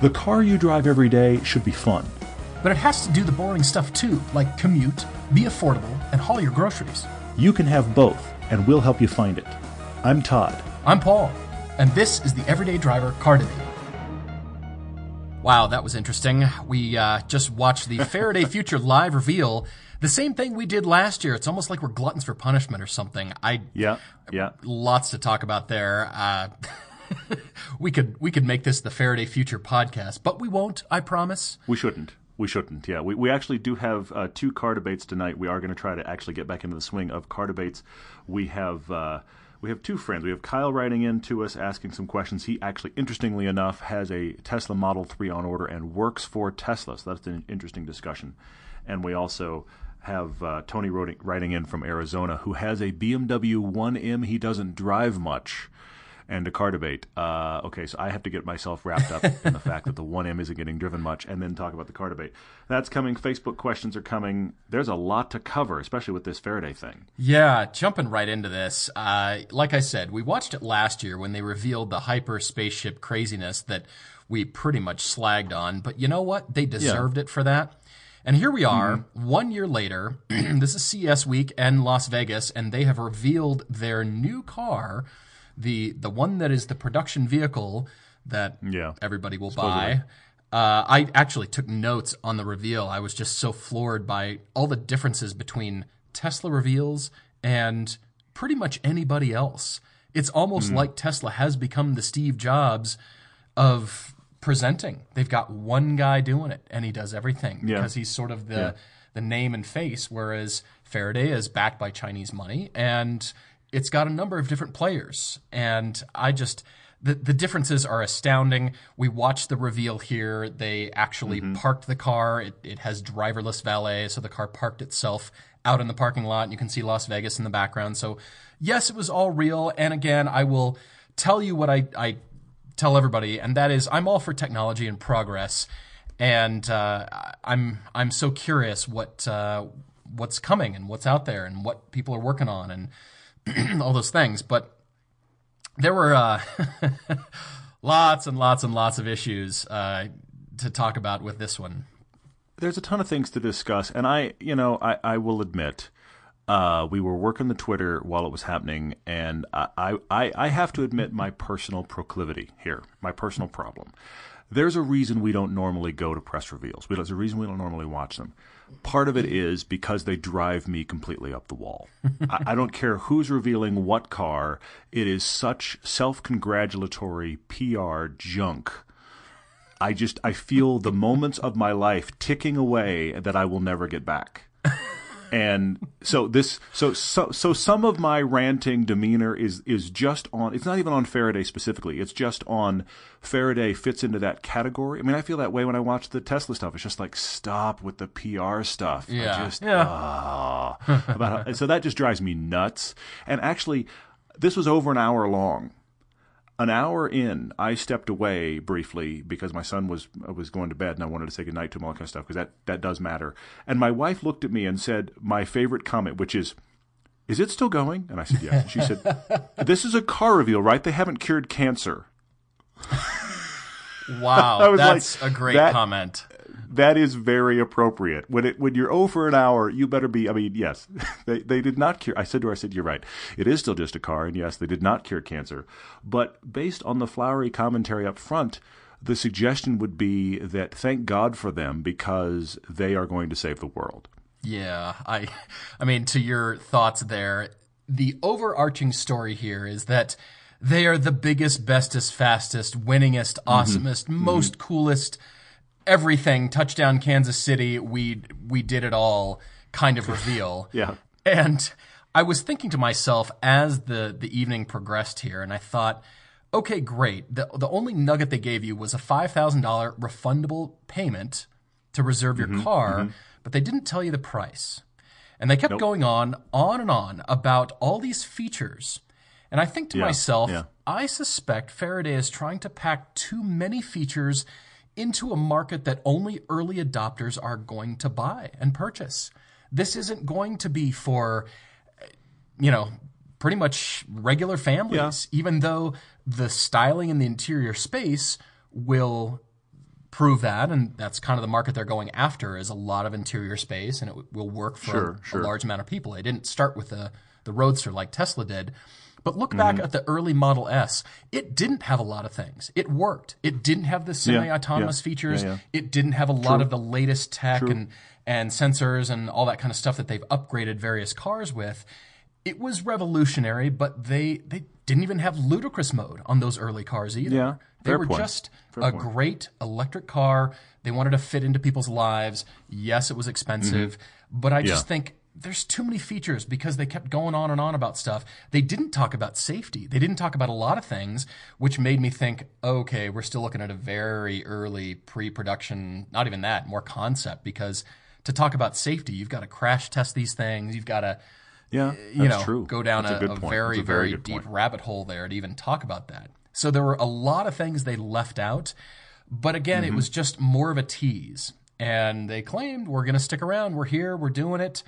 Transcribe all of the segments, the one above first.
The car you drive every day should be fun. But it has to do the boring stuff too, like commute, be affordable, and haul your groceries. You can have both, and we'll help you find it. I'm Todd. I'm Paul, and this is the Everyday Driver Car Debate. Wow, that was interesting. We uh, just watched the Faraday Future live reveal. The same thing we did last year. It's almost like we're gluttons for punishment or something. I Yeah, yeah. lots to talk about there. Uh, we could we could make this the Faraday Future podcast, but we won't. I promise. We shouldn't. We shouldn't. Yeah, we, we actually do have uh, two car debates tonight. We are going to try to actually get back into the swing of car debates. We have uh, we have two friends. We have Kyle writing in to us asking some questions. He actually, interestingly enough, has a Tesla Model 3 on order and works for Tesla. So that's an interesting discussion. And we also have uh, Tony writing, writing in from Arizona who has a BMW 1M. He doesn't drive much and a car debate. Uh, okay, so I have to get myself wrapped up in the fact that the 1M isn't getting driven much, and then talk about the car debate. That's coming. Facebook questions are coming. There's a lot to cover, especially with this Faraday thing. Yeah, jumping right into this. Uh, like I said, we watched it last year when they revealed the hyper spaceship craziness that we pretty much slagged on. But you know what? They deserved yeah. it for that. And here we are, mm-hmm. one year later. this is CES week and Las Vegas, and they have revealed their new car the the one that is the production vehicle that yeah. everybody will Supposedly. buy. Uh, I actually took notes on the reveal. I was just so floored by all the differences between Tesla reveals and pretty much anybody else. It's almost mm. like Tesla has become the Steve Jobs of presenting. They've got one guy doing it, and he does everything yeah. because he's sort of the yeah. the name and face. Whereas Faraday is backed by Chinese money, and it's got a number of different players, and I just the the differences are astounding. We watched the reveal here. They actually mm-hmm. parked the car. It, it has driverless valet, so the car parked itself out in the parking lot, and you can see Las Vegas in the background. So yes, it was all real. And again, I will tell you what I I tell everybody, and that is I'm all for technology and progress. And uh, I'm I'm so curious what uh, what's coming and what's out there and what people are working on and all those things. But there were uh, lots and lots and lots of issues uh, to talk about with this one. There's a ton of things to discuss, and I, you know, I, I will admit, uh, we were working the Twitter while it was happening, and I, I, I have to admit my personal proclivity here, my personal problem. There's a reason we don't normally go to press reveals. There's a reason we don't normally watch them. Part of it is because they drive me completely up the wall. I, I, don't care who's revealing what car. It is such self-congratulatory PR junk. I just I feel the moments of my life ticking away that I will never get back and so this so so so some of my ranting demeanor is is just on it's not even on Faraday specifically. It's just on Faraday fits into that category. I mean I feel that way when I watch the Tesla stuff. It's just like stop with the PR stuff. Yeah. I just yeah. uh, about how, so that just drives me nuts. And actually this was over an hour long an hour in, I stepped away briefly because my son was uh, was going to bed and I wanted to say goodnight to him, all that kind of stuff, because that, that does matter. And my wife looked at me and said my favorite comment, which is, Is it still going? And I said, Yes. She said, This is a car reveal, right? They haven't cured cancer. Wow, that's like, a great that, comment that is very appropriate. When it when you're over an hour, you better be. I mean, yes, they they did not cure. I said to her, I said, you're right. It is still just a car, and yes, they did not cure cancer. But based on the flowery commentary up front, the suggestion would be that thank God for them because they are going to save the world. Yeah, I, I mean, to your thoughts there, the overarching story here is that they are the biggest, bestest, fastest, winningest, mm-hmm. awesomest, mm-hmm. most mm-hmm. coolest everything touchdown Kansas City, we we did it all kind of reveal. yeah. And I was thinking to myself as the the evening progressed here and I thought okay, great. The the only nugget they gave you was a $5,000 refundable payment to reserve your mm-hmm, car, mm-hmm. but they didn't tell you the price. And they kept nope. going on, on and on about all these features. And I think to yeah, myself, yeah. I suspect Faraday is trying to pack too many features into a market that only early adopters are going to buy and purchase. This isn't going to be for, you know, pretty much regular families, yeah. even though the styling in the interior space will prove that, and that's kind of the market they're going after is a lot of interior space, and it will work for Sure, a, sure. large amount of people. They didn't start with the the Roadster like Tesla did. But look back Mm-hmm. at the early Model S. It didn't have a lot of things. It worked. It didn't have the semi-autonomous yeah. features. Yeah, yeah. It didn't have a lot of the latest tech and and sensors and all that kind of stuff that they've upgraded various cars with. It was revolutionary, but they they didn't even have ludicrous mode on those early cars either. Yeah, they were point. just Fair a point. great electric car. They wanted to fit into people's lives. Yes, it was expensive, but I just Mm-hmm. Yeah. think there's too many features because they kept going on and on about stuff. They didn't talk about safety. They didn't talk about a lot of things, which made me think, okay, we're still looking at a very early pre-production, not even that, more concept because to talk about safety, you've got to crash test these things. You've got to Yeah, you that's know, true. go down That's a, a a very, a very, very deep point. rabbit hole there to even talk about that. So there were a lot of things they left out, but again, Mm-hmm. it was just more of a tease. And they claimed we're going to stick around. We're here. We're doing it.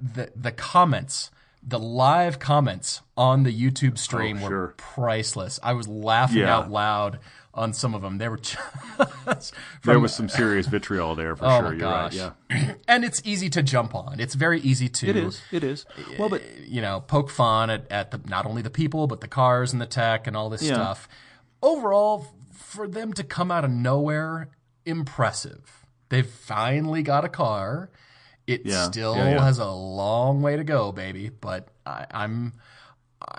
The the comments, the live comments on the YouTube oh, stream Oh, were priceless. I was laughing Yeah. out loud on some of them. They were just There was some serious vitriol there for Oh sure. my You're right. Yeah, and it's easy to jump on. It's very easy to it is. It is. Uh, well, but you know, poke fun at, at the, not only the people, but the cars and the tech and all this Yeah. stuff. Overall, for them to come out of nowhere, impressive. They've finally got a car. It Yeah, still yeah, yeah. has a long way to go, baby, but I, I'm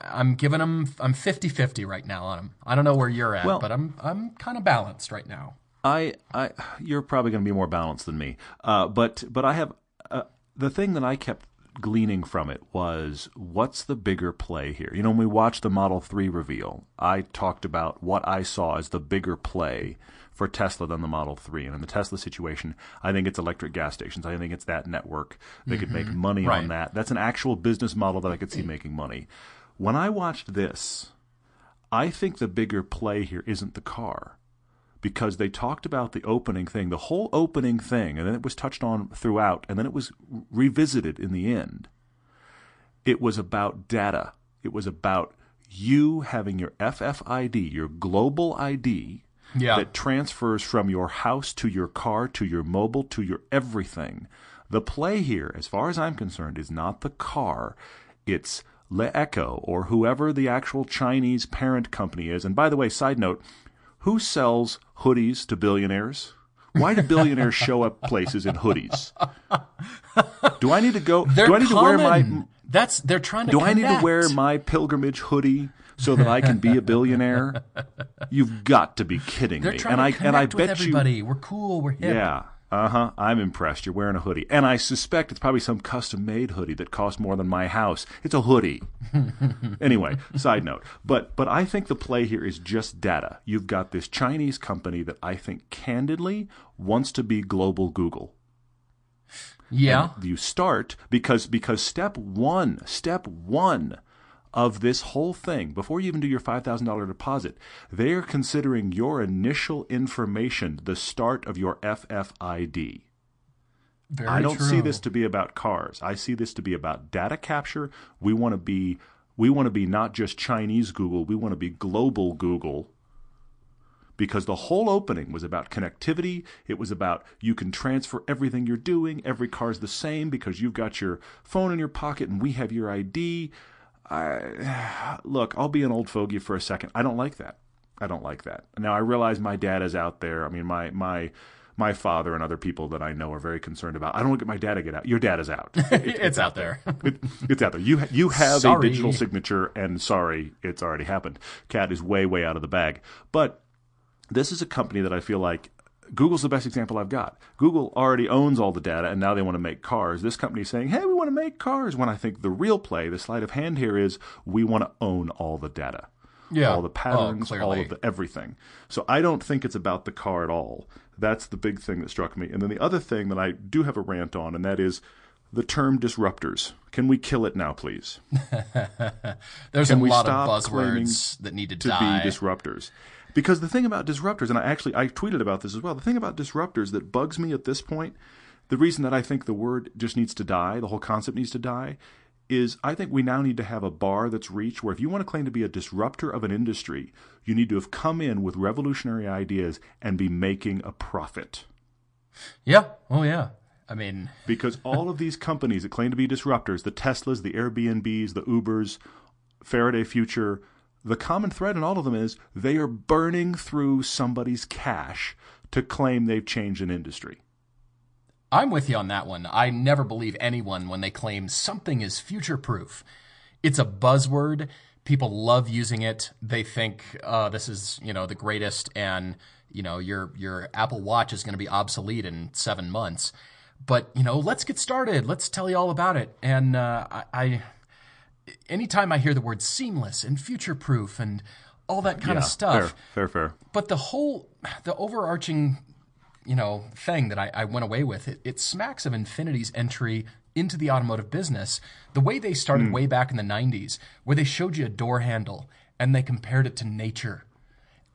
I'm giving them I'm 50-50 right now on them. I don't know where you're at, Well- but I'm I'm kind of balanced right now. I, I, you're probably going to be more balanced than me. Uh, but, but I have uh, the thing that I kept gleaning from it was what's the bigger play here? You know, when we watched the Model Three reveal, I talked about what I saw as the bigger play for Tesla than the Model 3. And in the Tesla situation, I think it's electric gas stations. I think it's that network. They could make mm-hmm. money Right. on that. That's an actual business model that I could see mm. making money. When I watched this, I think the bigger play here isn't the car because they talked about the opening thing, the whole opening thing, and then it was touched on throughout, and then it was revisited in the end. It was about data. It was about you having your FFID, your global ID, Yeah. that transfers from your house to your car to your mobile to your everything. The play here, as far as I'm concerned, is not the car. It's LeEco or whoever the actual Chinese parent company is. And by the way, side note, who sells hoodies to billionaires? Why do billionaires show up places in hoodies? Do I need to go? They're do I need to wear my? That's they're trying to. Do I need to wear my pilgrimage hoodie so that I can be a billionaire? You've got to be kidding They're me. trying and to I connect and I bet you everybody. We're cool. We're hip. Yeah. Uh huh. I'm impressed. You're wearing a hoodie. And I suspect it's probably some custom made hoodie that costs more than my house. It's a hoodie. anyway, side note. But but I think the play here is just data. You've got this Chinese company that I think candidly wants to be global Google. Yeah. You start because because step one, step one of this whole thing, before you even do your five thousand dollar deposit, they are considering your initial information the start of your FFID. Very I don't true. see this to be about cars. I see this to be about data capture. We want to be we want to be not just Chinese Google, we want to be global Google. Because the whole opening was about connectivity. It was about you can transfer everything you're doing. Every car's the same because you've got your phone in your pocket and we have your ID. I, look, I'll be an old fogey for a second. I don't like that. I don't like that. Now I realize my dad is out there. I mean, my my my father and other people that I know are very concerned about. I don't want my dad to get out. Your dad is out. It- it's out there. it, it's out there. You ha- you have Sorry. a digital signature, and sorry, it's already happened. Cat is way way out of the bag. But this is a company that I feel like Google's the best example I've got. Google already owns all the data, and now they want to make cars. This company is saying, "Hey, we want to make cars." When I think the real play, the sleight of hand here is we want to own all the data Yeah. all the oh, patterns, Oh, all of the everything. So I don't think it's about the car at all. That's the big thing that struck me. And then the other thing that I do have a rant on, and that is the term disruptors. Can we kill it now, please? There's Can a we lot of buzzwords that need to, to die. be disruptors. Because the thing about disruptors, and I actually I tweeted about this as well. The thing about disruptors that bugs me at this point, the reason that I think the word just needs to die, the whole concept needs to die, is I think we now need to have a bar that's reached where if you want to claim to be a disruptor of an industry, you need to have come in with revolutionary ideas and be making a profit. Yeah. Oh, yeah. I mean, because all of these companies that claim to be disruptors, the Teslas, the Airbnbs, the Ubers, Faraday Future, the common thread in all of them is they are burning through somebody's cash to claim they've changed an industry. I'm with you on that one. I never believe anyone when they claim something is future proof. It's a buzzword. People love using it. They think uh, this is, you know, the greatest, and you know, your your Apple Watch is going to be obsolete in seven months. But you know, let's get started. Let's tell you all about it. And uh, I, I, anytime I hear the word seamless and future proof and all that kind yeah, of stuff, fair, fair, fair. But the whole, the overarching you know thing that I, I went away with. It, it, smacks of Infiniti's entry into the automotive business. The way they started mm. way back in the '90s, where they showed you a door handle and they compared it to nature,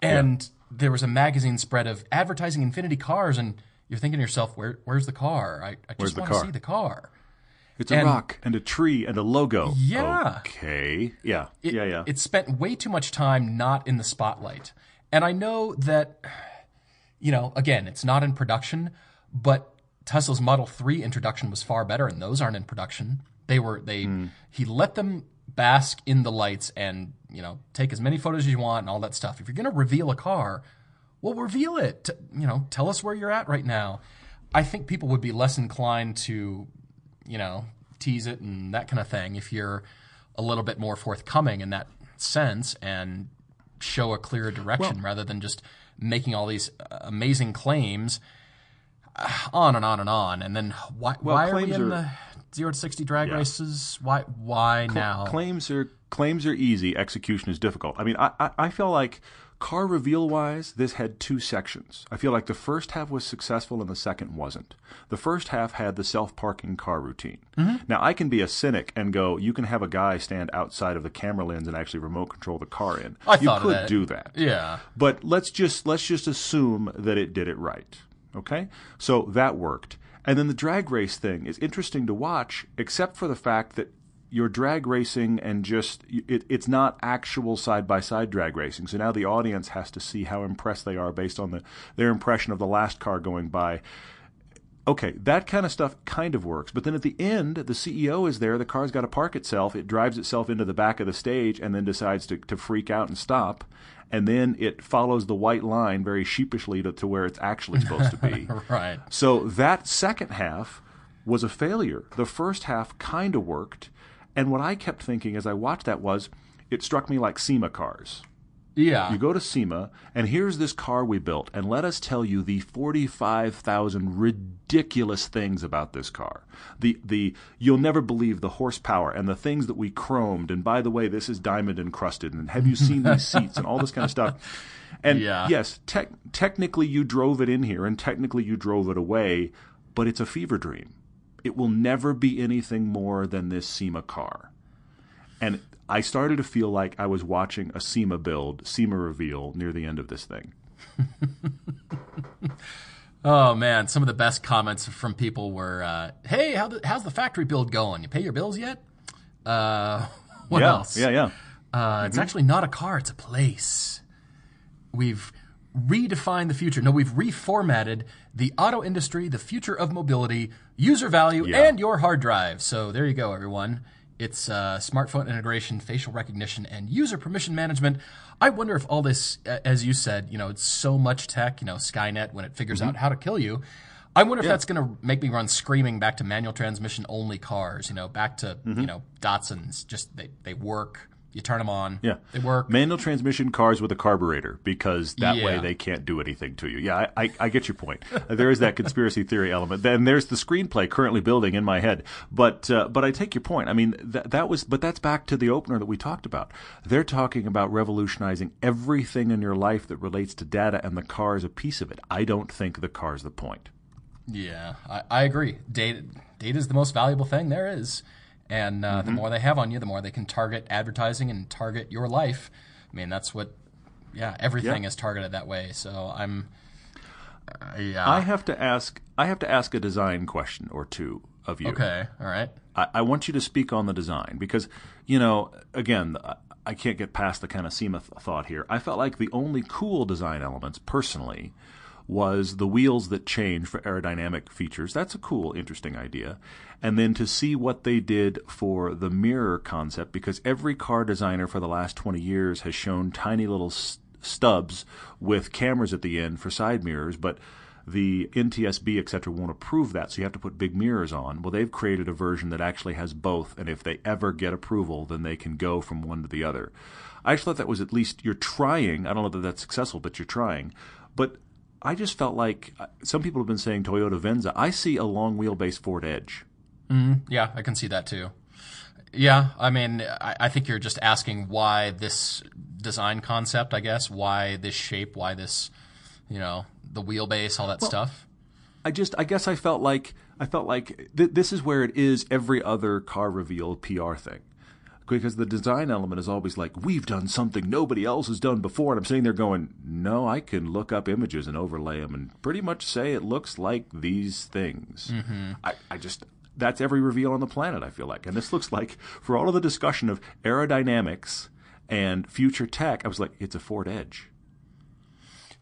and yeah. there was a magazine spread of advertising Infinity cars, and you're thinking to yourself, "Where, where's the car? I, I just want to see the car." It's a and, rock and a tree and a logo. Yeah. Okay. Yeah. It, yeah. Yeah. It spent way too much time not in the spotlight. And I know that you know, again, it's not in production, but Tesla's Model 3 introduction was far better, and those aren't in production. They were they mm. he let them bask in the lights and you know take as many photos as you want and all that stuff. If you're going to reveal a car, well, reveal it. You know, tell us where you're at right now. I think people would be less inclined to, you know, tease it and that kind of thing if you're a little bit more forthcoming in that sense and show a clearer direction well, rather than just making all these amazing claims uh, on and on and on. And then why, well, why are we in are, the zero to sixty drag yeah. races? Why why Cl- now? Claims are claims are easy. Execution is difficult. I mean, I I, I feel like car reveal wise, this had two sections. I feel like the first half was successful and the second wasn't. The first half had the self parking car routine. Mm-hmm. Now, I can be a cynic and go, you can have a guy stand outside of the camera lens and actually remote control the car in. I you thought could that. do that. Yeah. But let's just let's just assume that it did it right. Okay? So that worked. And then the drag race thing is interesting to watch, except for the fact that you're drag racing and just it, it's not actual side by side drag racing. So now the audience has to see how impressed they are based on the their impression of the last car going by. Okay, that kind of stuff kind of works. But then at the end, the CEO is there, the car's got to park itself, it drives itself into the back of the stage and then decides to, to freak out and stop. And then it follows the white line very sheepishly to, to where it's actually supposed to be. right. So that second half was a failure. The first half kind of worked and what I kept thinking as I watched that was, it struck me like SEMA cars. Yeah. You go to SEMA, and here's this car we built, and let us tell you the 45,000 ridiculous things about this car. The, the, you'll never believe the horsepower and the things that we chromed, and by the way, this is diamond encrusted, and have you seen these seats, and all this kind of stuff. And yeah. yes, te- technically you drove it in here, and technically you drove it away, but it's a fever dream. It will never be anything more than this SEMA car. And I started to feel like I was watching a SEMA build, SEMA reveal near the end of this thing. oh man, some of the best comments from people were, uh, "Hey, how the, how's the factory build going? You pay your bills yet?" Uh, what yeah, else? Yeah, yeah. Uh, mm-hmm. It's actually not a car; it's a place. We've redefine the future. No, we've reformatted the auto industry, the future of mobility, user value, yeah. and your hard drive. So there you go, everyone. It's uh, smartphone integration, facial recognition, and user permission management. I wonder if all this, as you said, you know, it's so much tech, you know, Skynet, when it figures mm-hmm. out how to kill you. I wonder if yeah. that's going to make me run screaming back to manual transmission only cars, you know, back to, mm-hmm. you know, Datsuns. Just they, they work you turn them on. Yeah, they work. Manual transmission cars with a carburetor because that yeah. way they can't do anything to you. Yeah, I, I, I get your point. there is that conspiracy theory element. Then there's the screenplay currently building in my head. But uh, but I take your point. I mean that that was but that's back to the opener that we talked about. They're talking about revolutionizing everything in your life that relates to data, and the car is a piece of it. I don't think the car is the point. Yeah, I, I agree. Data data is the most valuable thing there is. And uh, mm-hmm. the more they have on you, the more they can target advertising and target your life. I mean, that's what, yeah, everything is targeted that way. So I'm, uh, yeah. I have to ask. I have to ask a design question or two. of you. Okay, all right. I, I want you to speak on the design because, you know, again, I, I can't get past the kind of SEMA th- thought here. I felt like the only cool design elements, personally, was the wheels that change for aerodynamic features. That's a cool, interesting idea. And then to see what they did for the mirror concept, because every car designer for the last 20 years has shown tiny little stubs with cameras at the end for side mirrors, but the NTSB, et cetera, won't approve that, so you have to put big mirrors on. Well, they've created a version that actually has both, and if they ever get approval, then they can go from one to the other. I just thought that was at least you're trying. I don't know that that's successful, but you're trying. But I just felt like uh, some people have been saying Toyota Venza. I see a long wheelbase Ford Edge. Yeah, I can see that too. Yeah, I mean, I, I think you're just asking why this design concept, I guess, why this shape, why this, you know, the wheelbase, all that stuff. I just, I guess I felt like, I felt like th- this is where it is every other car reveal PR thing. Because the design element is always like, we've done something nobody else has done before. And I'm sitting there going, no, I can look up images and overlay them and pretty much say it looks like these things. Mm-hmm. I, I just, that's every reveal on the planet, I feel like. And this looks like, for all of the discussion of aerodynamics and future tech, I was like, it's a Ford Edge.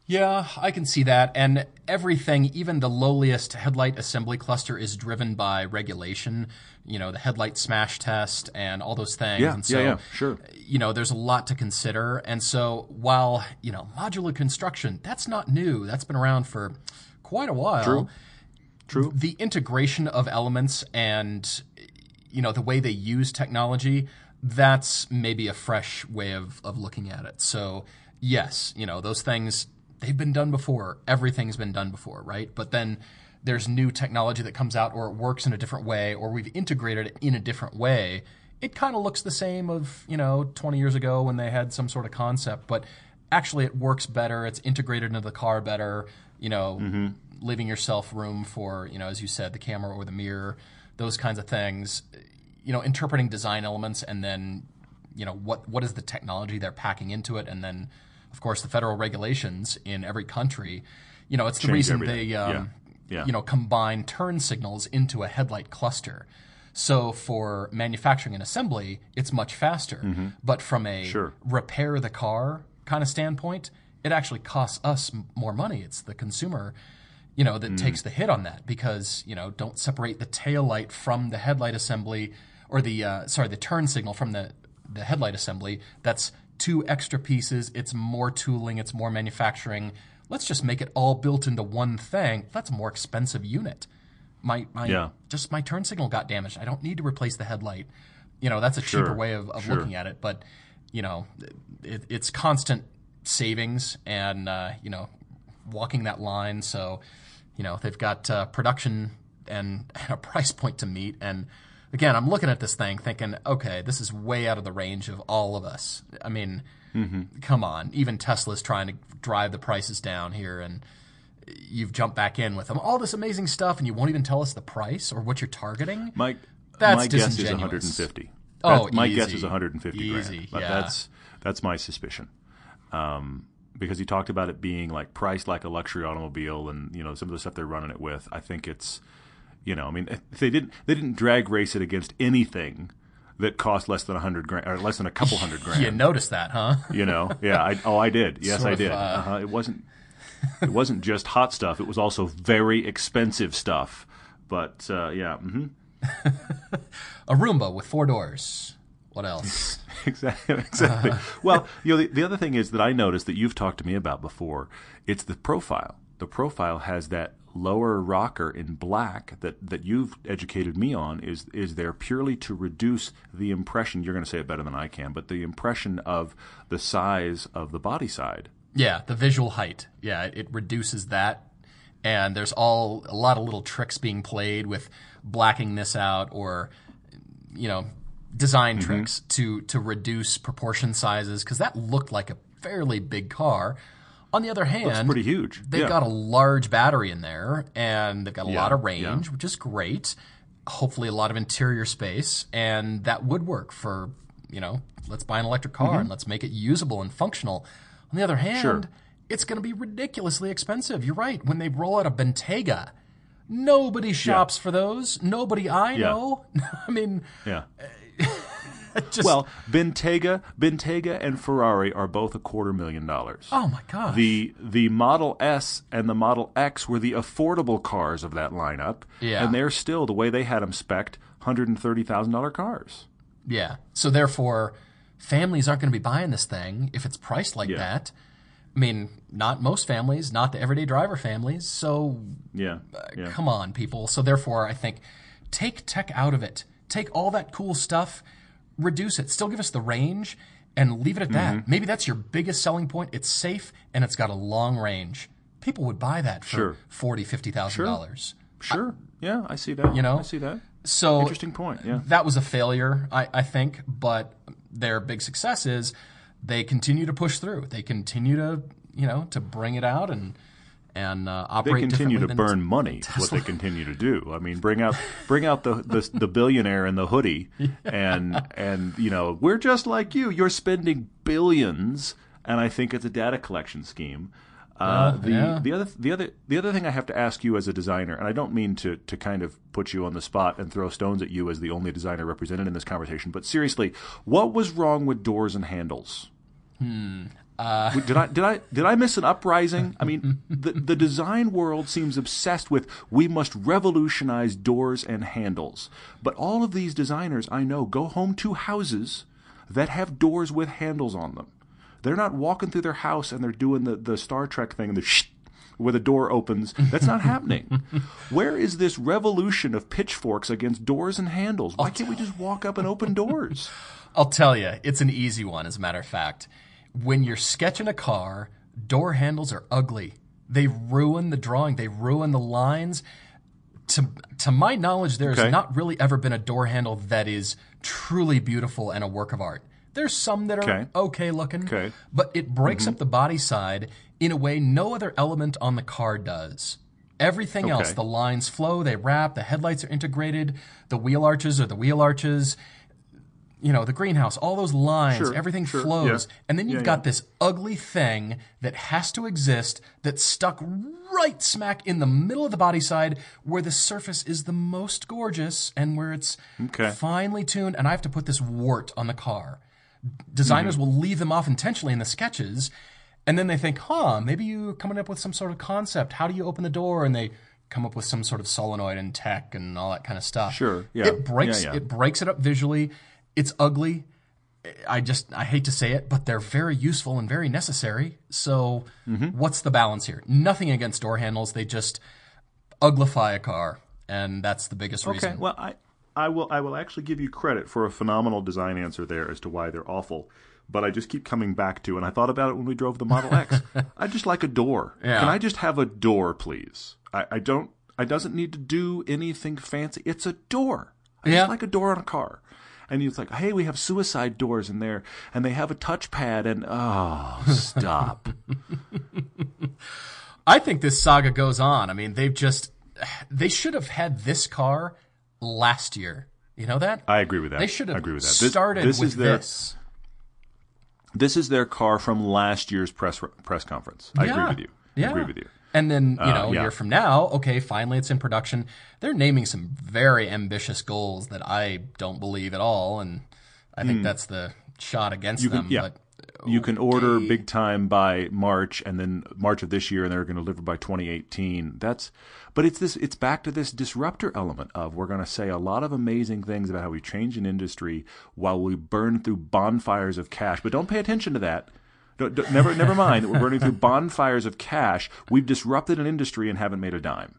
Yeah, I can see that. And everything, even the lowliest headlight assembly cluster, is driven by regulation. You know, the headlight smash test and all those things. Yeah, and so, yeah, yeah, sure. You know, there's a lot to consider. And so, while, you know, modular construction, that's not new, that's been around for quite a while. True. True. The integration of elements and, you know, the way they use technology, that's maybe a fresh way of, of looking at it. So, yes, you know, those things, they've been done before. Everything's been done before, right? But then there's new technology that comes out or it works in a different way or we've integrated it in a different way. It kind of looks the same of, you know, 20 years ago when they had some sort of concept, but actually it works better. It's integrated into the car better, you know, mm-hmm. leaving yourself room for, you know, as you said, the camera or the mirror, those kinds of things. You know, interpreting design elements and then, you know, what what is the technology they're packing into it, and then, of course, the federal regulations in every country. You know, it's the Change reason everything. they, um, Yeah. Yeah. you know, combine turn signals into a headlight cluster. So for manufacturing and assembly, it's much faster. But from a Mm-hmm. Sure. repair the car kind of standpoint, it actually costs us more money. It's the consumer, you know, Mm. that takes the hit on that because, you know, don't separate the tail light from the headlight assembly or the, uh, sorry, the turn signal from the, the headlight assembly. That's two extra pieces. It's more tooling. It's more manufacturing. Let's just make it all built into one thing. That's a more expensive unit. My, my, Yeah. just my turn signal got damaged. I don't need to replace the headlight. You know, that's a Sure. cheaper way of, of Sure. looking at it. But, you know, it, it's constant savings and, uh, you know, walking that line. So, you know, they've got uh, production and, and a price point to meet. And again, I'm looking at this thing thinking, okay, this is way out of the range of all of us. I mean, come on. Even Tesla's trying to drive the prices down here and you've jumped back in with them. All this amazing stuff and you won't even tell us the price or what you're targeting. Mike, That's my guess is disingenuous. 150. Oh, That's- my guess is 150 Easy, grand. But yeah. that's that's my suspicion. Um, because he talked about it being like priced like a luxury automobile, and you know some of the stuff they're running it with. I think it's, you know, I mean, they didn't they didn't drag race it against anything that cost less than a hundred grand or less than a couple hundred grand. You noticed that, huh? You know, yeah. I, oh, I did. Yes, Sort I of, did. uh, uh-huh. It wasn't. It wasn't just hot stuff. It was also very expensive stuff. But uh, yeah, hmm A Roomba with four doors. What else? exactly. Exactly. well, you know, the, the other thing is that I noticed that you've talked to me about before. It's the profile. The profile has that lower rocker in black that, that you've educated me on is is there purely to reduce the impression you're going to say it better than I can but the impression of the size of the body side Yeah, the visual height. Yeah, it, reduces that. And there's all a lot of little tricks being played with blacking this out or, you know, design Mm-hmm. tricks to to reduce proportion sizes because that looked like a fairly big car. On the other it's hand, pretty huge they've yeah. got a large battery in there and they've got a Yeah, lot of yeah. range, which is great. Hopefully, a lot of interior space, and that would work for you know, let's buy an electric car and let's make it usable and functional. On the other hand, Mm-hmm. Sure. it's going to be ridiculously expensive. You're right. When they roll out a Bentayga, Nobody shops for those. Nobody I Yeah. know. I mean, Yeah. just Well, Bentayga, Bentayga, and Ferrari are both a quarter million dollars. oh my gosh. The the Model S and the Model X were the affordable cars of that lineup, Yeah. and they're still the way they had them spec'd, hundred and thirty thousand dollar cars. Yeah. So therefore, families aren't going to be buying this thing if it's priced like Yeah. that. I mean, not most families, not the everyday driver families. So Yeah, uh, yeah. come on, people. So therefore, I think take tech out of it. Take all that cool stuff, reduce it. Still give us the range and leave it at Mm-hmm. that. Maybe that's your biggest selling point. It's safe and it's got a long range. People would buy that for Sure. forty, fifty thousand dollars. Sure. Yeah, I see that. You know? I see that. So Interesting point. Yeah. that was a failure, I, I think, but their big success is they continue to push through. They continue to, you know, to bring it out and and uh, They continue to burn money. What they continue to do. I mean, bring out bring out the the, the billionaire in the hoodie, and and you know we're just like you. You're spending billions, and I think it's a data collection scheme. Uh, Oh, the yeah. the other the other the other thing I have to ask you as a designer, and I don't mean to to kind of put you on the spot and throw stones at you as the only designer represented in this conversation, but seriously, what was wrong with doors and handles? Uh, did I did I did I miss an uprising? I mean, the the design world seems obsessed with we must revolutionize doors and handles. But all of these designers I know go home to houses that have doors with handles on them. They're not walking through their house and they're doing the, the Star Trek thing and the shh where the door opens. That's not happening. Where is this revolution of pitchforks against doors and handles? Why can't we just walk up and open doors? I'll tell you, it's an easy one, as a matter of fact. When you're sketching a car, door handles are ugly. They ruin the drawing, they ruin the lines. To, to my knowledge, there's Okay. not really ever been a door handle that is truly beautiful and a work of art. There's some that are Okay. okay, looking, Okay. but it breaks mm-hmm. up the body side in a way no other element on the car does. Everything else, the lines flow, they wrap, the headlights are integrated, the wheel arches are the wheel arches you know, the greenhouse, all those lines, Sure, everything sure, flows. yeah. And then you've Yeah, got yeah. this ugly thing that has to exist that's stuck right smack in the middle of the body side where the surface is the most gorgeous and where it's Okay. finely tuned. And I have to put this wart on the car. Designers mm-hmm. will leave them off intentionally in the sketches. And then they think, huh, maybe you're coming up with some sort of concept. How do you open the door? And they come up with some sort of solenoid and tech and all that kind of stuff. Sure, yeah. It breaks Yeah, yeah. it breaks it up visually. It's ugly. I just I hate to say it, but they're very useful and very necessary. So Mm-hmm. what's the balance here? Nothing against door handles. They just uglify a car, and that's the biggest reason. Okay, well, I, I will I will actually give you credit for a phenomenal design answer there as to why they're awful. But I just keep coming back to, and I thought about it when we drove the Model X. I just like a door. Yeah. Can I just have a door, please? I, I don't. I doesn't need to do anything fancy. It's a door. I Yeah. just like a door on a car. And it's like, hey, we have suicide doors in there, and they have a touchpad, and oh, stop. I think this saga goes on. I mean, they've just they should have had this car last year. You know that? I agree with that. They should I have agree with that. This- started this with is their- this. This is their car from last year's press press conference. I agree with you. Yeah. I agree with you. And then, you uh, know, yeah. a year from now, okay, finally it's in production. They're naming some very ambitious goals that I don't believe at all. And I think hmm. that's the shot against can- them. yeah. But You can order big time by March, and then March of this year, and they're going to deliver by 2018. That's, but it's this. It's back to this disruptor element of we're going to say a lot of amazing things about how we change an industry while we burn through bonfires of cash. But don't pay attention to that. Never, never mind that we're burning through bonfires of cash. We've disrupted an industry and haven't made a dime.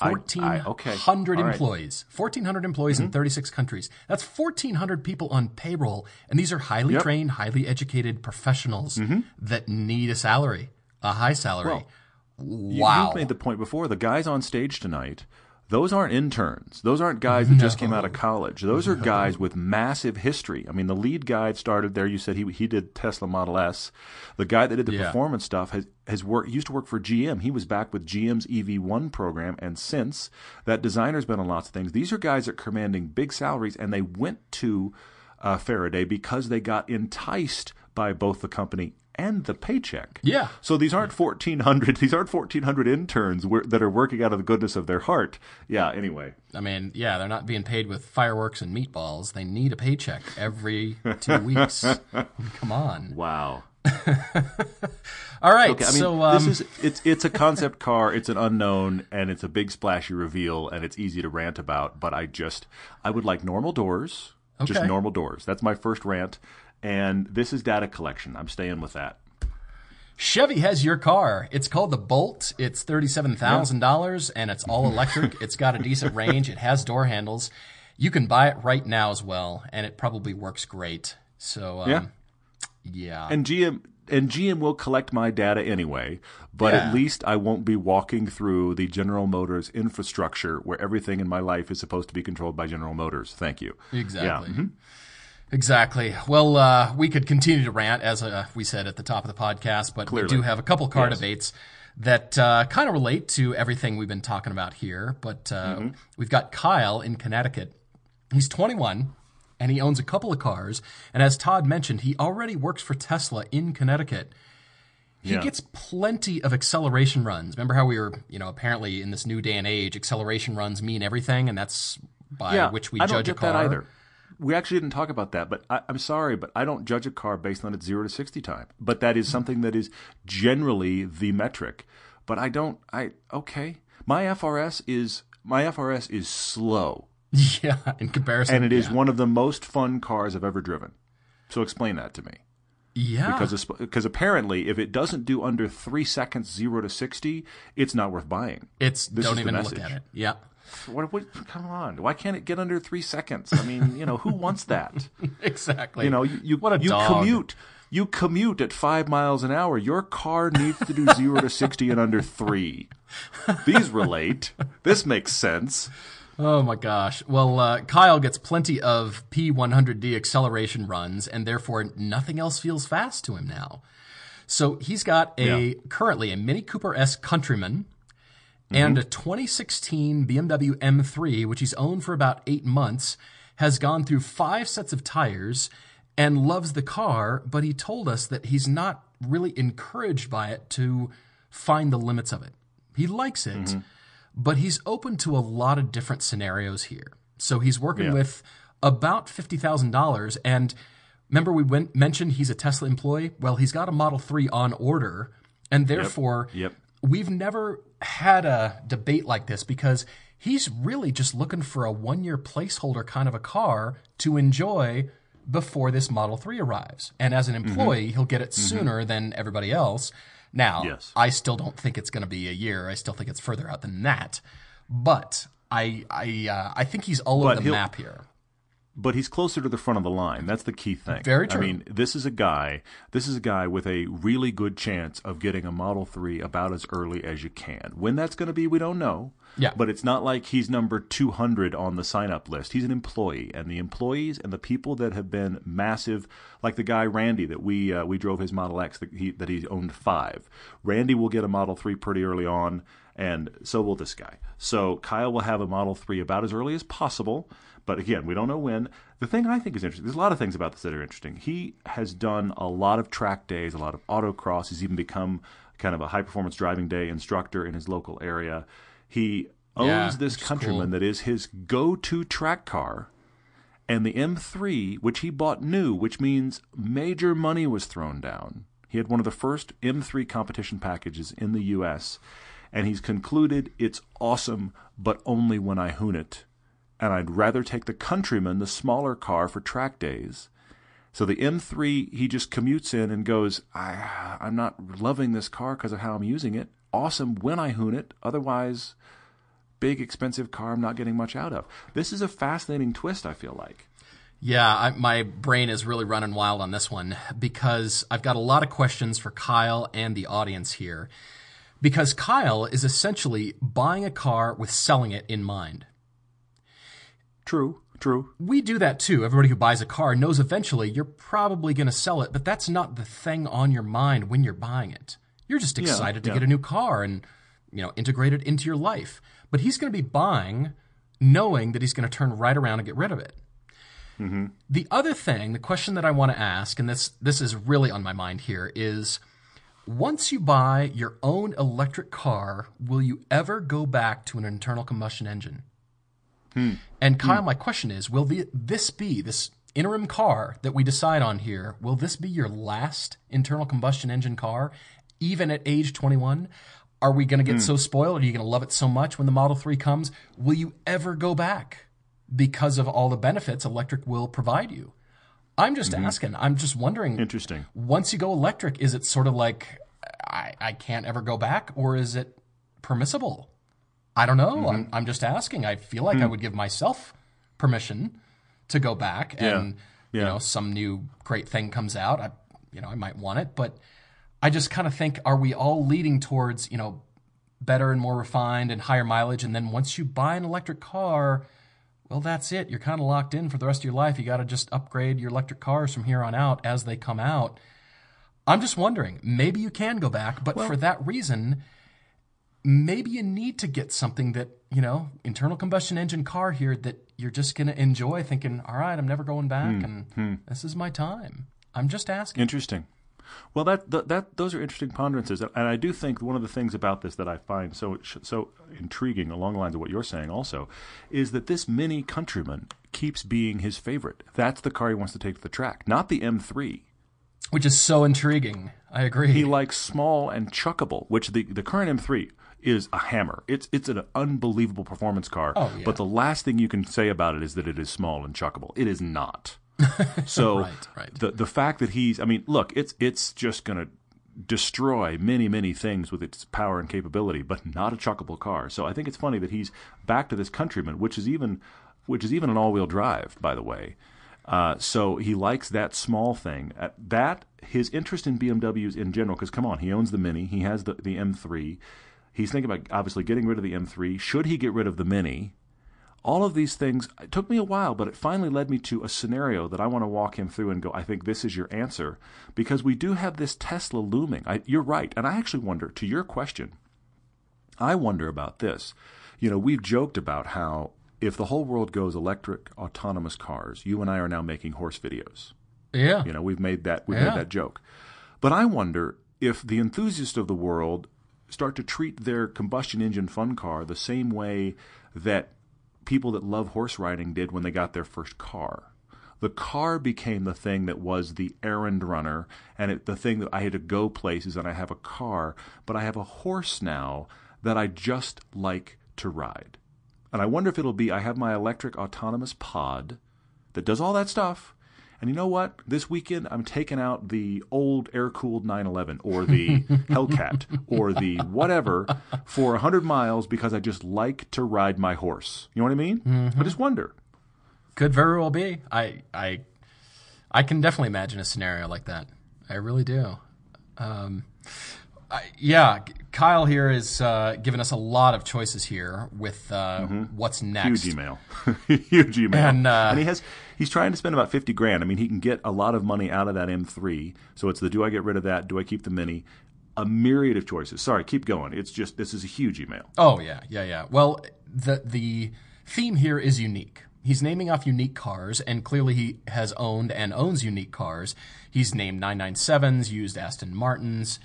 I- I- okay. 1,400 employees. 1,400 employees in mm-hmm. 36 countries. That's 1,400 people on payroll. And these are highly Yep. trained, highly educated professionals mm-hmm. that need a salary, a high salary. You- wow. You've made the point before. The guys on stage tonight, those aren't interns. Those aren't guys that just came out of college. Those are guys with massive history. I mean, the lead guy started there. You said he he did Tesla Model S. The guy that did the Yeah. performance stuff has has worked. Used to work for GM. He was back with GM's EV1 program, and since that designer's been on lots of things. These are guys that are commanding big salaries, and they went to uh, Faraday because they got enticed by both the company and the paycheck. Yeah. So these aren't 1400 these aren't 1400 interns wor- that are working out of the goodness of their heart. Yeah, anyway. I mean, yeah, they're not being paid with fireworks and meatballs. They need a paycheck every two weeks. Come on. Wow. All right. Okay, I mean, so um, this is it's it's a concept car, it's an unknown, and it's a big splashy reveal, and it's easy to rant about. But I just I would like normal doors, okay. just normal doors. That's my first rant, and this is data collection. I'm staying with that. Chevy has your car. It's called the Bolt. It's thirty-seven thousand dollars, and it's all electric. it's got a decent range. It has door handles. You can buy it right now as well, and it probably works great. So um, Yeah. yeah, And GM and GM will collect my data anyway, but Yeah. at least I won't be walking through the General Motors infrastructure where everything in my life is supposed to be controlled by General Motors. Thank you. Exactly. Yeah. Exactly. Well, uh, we could continue to rant, as uh, we said at the top of the podcast, but Clearly. we do have a couple car Yes. debates that uh, kind of relate to everything we've been talking about here. But uh, Mm-hmm. we've got Kyle in Connecticut. He's 21 and he owns a couple of cars. And as Todd mentioned, he already works for Tesla in Connecticut. He Yeah. gets plenty of acceleration runs. Remember how we were, you know, apparently in this new day and age, acceleration runs mean everything, and that's by which we I don't judge a car. that either. We actually didn't talk about that, but I, I'm sorry, but I don't judge a car based on its zero to sixty time. But that is mm-hmm. something that is generally the metric. But I don't. I okay. My FRS is my FRS is slow, Yeah, in comparison, and it is yeah. one of the most fun cars I've ever driven. So explain that to me. Yeah, because because apparently if it doesn't do under three seconds zero to sixty, it's not worth buying. it's this don't even look at it. Yeah, What, what, come on, why can't it get under three seconds? I mean, you know, who wants that? exactly. You know, you you, what a you dog. commute. You commute at five miles an hour. Your car needs to do zero to sixty in under three. These relate. This makes sense. Oh my gosh. Well, uh, Kyle gets plenty of P100D acceleration runs, and therefore nothing else feels fast to him now. So he's got a Yeah. currently a Mini Cooper S Countryman Mm-hmm. and a 2016 BMW M3, which he's owned for about eight months, has gone through five sets of tires and loves the car, but he told us that he's not really encouraged by it to find the limits of it. He likes it, mm-hmm. but he's open to a lot of different scenarios here. So he's working Yeah. with about $50,000. And remember, we went, mentioned he's a Tesla employee? Well, he's got a Model 3 on order. And therefore, Yep. We've never had a debate like this because he's really just looking for a one year placeholder kind of a car to enjoy before this Model 3 arrives. And as an Mm-hmm. employee, he'll get it sooner than everybody else. Now, Yes. I still don't think it's going to be a year. I still think it's further out than that. But I I uh, I think he's all But over the map here. But he's closer to the front of the line. That's the key thing. Very true. I mean, this is a guy. This is a guy with a really good chance of getting a Model Three about as early as you can. When that's going to be, we don't know. Yeah. But it's not like he's number two hundred on the sign-up list. He's an employee, and the employees and the people that have been massive, like the guy Randy that we uh, we drove his Model X that he that he owned five. Randy will get a Model Three pretty early on. And so will this guy. So Kyle will have a Model 3 about as early as possible. But again, we don't know when. The thing I think is interesting, there's a lot of things about this that are interesting. He has done a lot of track days, a lot of autocross. He's even become kind of a high performance driving day instructor in his local area. He owns Yeah, this Countryman cool. that is his go to track car. And the M3, which he bought new, which means major money was thrown down. He had one of the first M3 competition packages in the U.S., and he's concluded it's awesome, but only when I hoon it. And I'd rather take the Countryman, the smaller car, for track days. So the M3, he just commutes in and goes, I, I'm not loving this car because of how I'm using it. Awesome when I hoon it. Otherwise, big, expensive car I'm not getting much out of. This is a fascinating twist, I feel like. Yeah, I, my brain is really running wild on this one because I've got a lot of questions for Kyle and the audience here. Because Kyle is essentially buying a car with selling it in mind. True, true. We do that too. Everybody who buys a car knows eventually you're probably going to sell it, but that's not the thing on your mind when you're buying it. You're just excited to yeah. get a new car and, you know, integrate it into your life. But he's going to be buying knowing that he's going to turn right around and get rid of it. Mm-hmm. The other thing, the question that I want to ask, and this this is really on my mind here, is once you buy your own electric car, will you ever go back to an internal combustion engine? Hmm. And Kyle, my question is, will the, this be this interim car that we decide on here? Will this be your last internal combustion engine car, even at age 21? Are we going to get hmm. so spoiled? Are you going to love it so much when the Model 3 comes? Will you ever go back because of all the benefits electric will provide you? I'm just mm-hmm. asking. I'm just wondering. Interesting. Once you go electric, is it sort of like I, I can't ever go back, or is it permissible? I don't know. Mm-hmm. I'm, I'm just asking. I feel like I hmm. would give myself permission to go back, and you Yeah. know, some new great thing comes out. I, you know, I might want it, but I just kind of think: Are we all leading towards you know better and more refined and higher mileage? And then once you buy an electric car, well, that's it. You're kind of locked in for the rest of your life. You got to just upgrade your electric cars from here on out as they come out. I'm just wondering, maybe you can go back, but for that reason, maybe you need to get something that, you know, internal combustion engine car here that you're just going to enjoy thinking, all right, I'm never going back hmm, and hmm. this is my time. I'm just asking. Interesting. Well, that, that that those are interesting ponderances, and I do think one of the things about this that I find so so intriguing, along the lines of what you're saying, also, is that this Mini Countryman keeps being his favorite. That's the car he wants to take to the track, not the M3. Which is so intriguing. I agree. He likes small and chuckable, which the the current M3 is a hammer. It's it's an unbelievable performance car. Oh, yeah. But the last thing you can say about it is that it is small and chuckable. It is not. So Right, right. the the fact that he's I mean, look, it's it's just going to destroy many many things with its power and capability, but not a chuckable car. So I think it's funny that he's back to this Countryman, which is even which is even an all-wheel drive, by the way. Uh, so he likes that small thing. Uh, that his interest in BMWs in general, because come on, he owns the Mini, he has the the M3. He's thinking about obviously getting rid of the M3. Should he get rid of the Mini? all of these things it took me a while but it finally led me to a scenario that i want to walk him through and go i think this is your answer because we do have this tesla looming I, you're right and i actually wonder to your question i wonder about this you know we've joked about how if the whole world goes electric autonomous cars you and i are now making horse videos yeah. you know, we've made that we've Yeah. made that joke. But I wonder if the enthusiasts of the world start to treat their combustion engine fun car the same way that people that love horse riding did when they got their first car. The car became the thing that was the errand runner and it, the thing that I had to go places and I have a car, but I have a horse now that I just like to ride. And I wonder if it'll be I have my electric autonomous pod that does all that stuff. And you know what? This weekend I'm taking out the old air cooled 911 or the Hellcat or the whatever for 100 miles because I just like to ride my horse. You know what I mean? I just wonder. Could very well be. I I I can definitely imagine a scenario like that. I really do. Um, I, yeah, Kyle here is uh, giving us a lot of choices here with uh, what's next. Huge email. Huge email. And, uh, he has he's trying to spend about 50 grand. I mean, he can get a lot of money out of that M3. So it's the do I get rid of that? Do I keep the Mini? A myriad of choices. Sorry, keep going. It's just this is a huge email. Oh yeah, yeah, yeah. Well, the the theme here is unique. He's naming off unique cars, and clearly he has owned and owns unique cars. He's named 997s, used Aston Martins,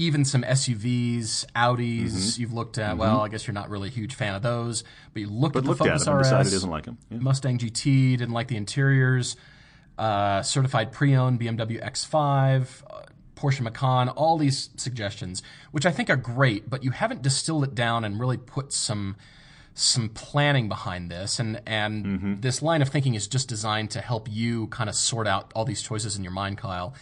even some SUVs, Audis. Mm-hmm. You've looked at. Well, I guess you're not really a huge fan of those, but you looked But at the looked at Focus decided RS, he doesn't like him. Yeah. Mustang GT, didn't like the interiors. Uh, certified pre-owned BMW X5, uh, Porsche Macan, all these suggestions, which I think are great, but you haven't distilled it down and really put some some planning behind this. And and this line of thinking is just designed to help you kind of sort out all these choices in your mind, Kyle.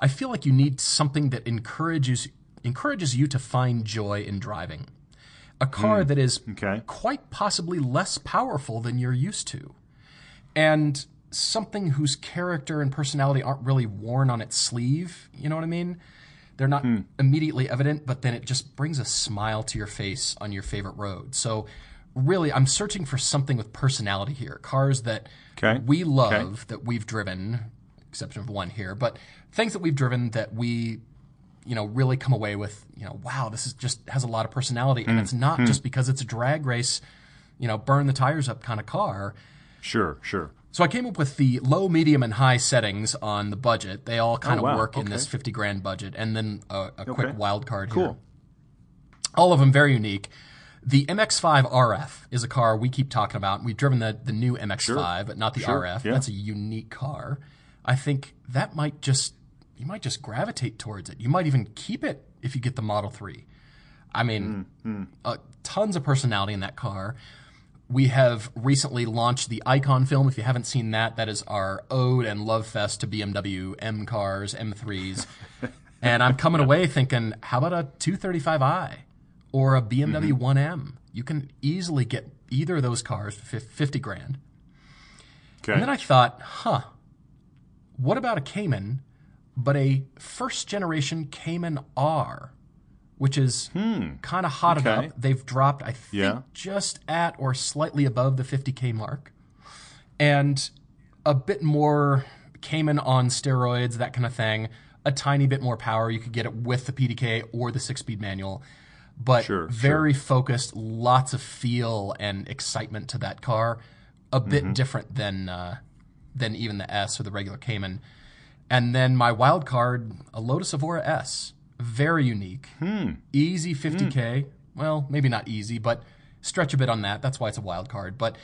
I feel like you need something that encourages encourages you to find joy in driving. A car hmm. that is Okay. quite possibly less powerful than you're used to. And something whose character and personality aren't really worn on its sleeve. You know what I mean? They're not hmm. immediately evident, but then it just brings a smile to your face on your favorite road. So, really, I'm searching for something with personality here. Cars that Okay. we love, that we've driven, exception of one here, but things that we've driven that we you know, really come away with, you know, wow, this is just has a lot of personality. And mm. it's not just mm. because it's a drag race, you know, burn the tires up kind of car. Sure, sure. So I came up with the low, medium, and high settings on the budget. They all kind Oh, of wow. work in this 50 grand budget, and then a, a Okay. quick wild card Cool. here. All of them very unique. The MX-5 RF is a car we keep talking about. We've driven the, the new MX-5, but not the Sure. RF. Yeah. That's a unique car. I think that might just you might just gravitate towards it. You might even keep it if you get the Model 3. I mean, Mm-hmm. uh, tons of personality in that car. We have recently launched the Icon film. If you haven't seen that, that is our ode and love fest to BMW M cars, M3s. and I'm coming away thinking, how about a 235i or a BMW 1M? You can easily get either of those cars for 50 grand. Okay. And then I thought, huh, what about a Cayman, but a first generation Cayman R, which is kind of Hmm. Okay. up. They've dropped, I think, Yeah. just at or slightly above the 50K mark. And a bit more Cayman on steroids, that kind of thing. A tiny bit more power. You could get it with the PDK or the six speed manual. But Sure, very focused, lots of feel and excitement to that car. A bit Mm-hmm. different than uh, than even the S or the regular Cayman. And then my wild card, a Lotus Evora S, very unique, Hmm. easy 50k. Well, maybe not easy, but stretch a bit on that. That's why it's a wild card. But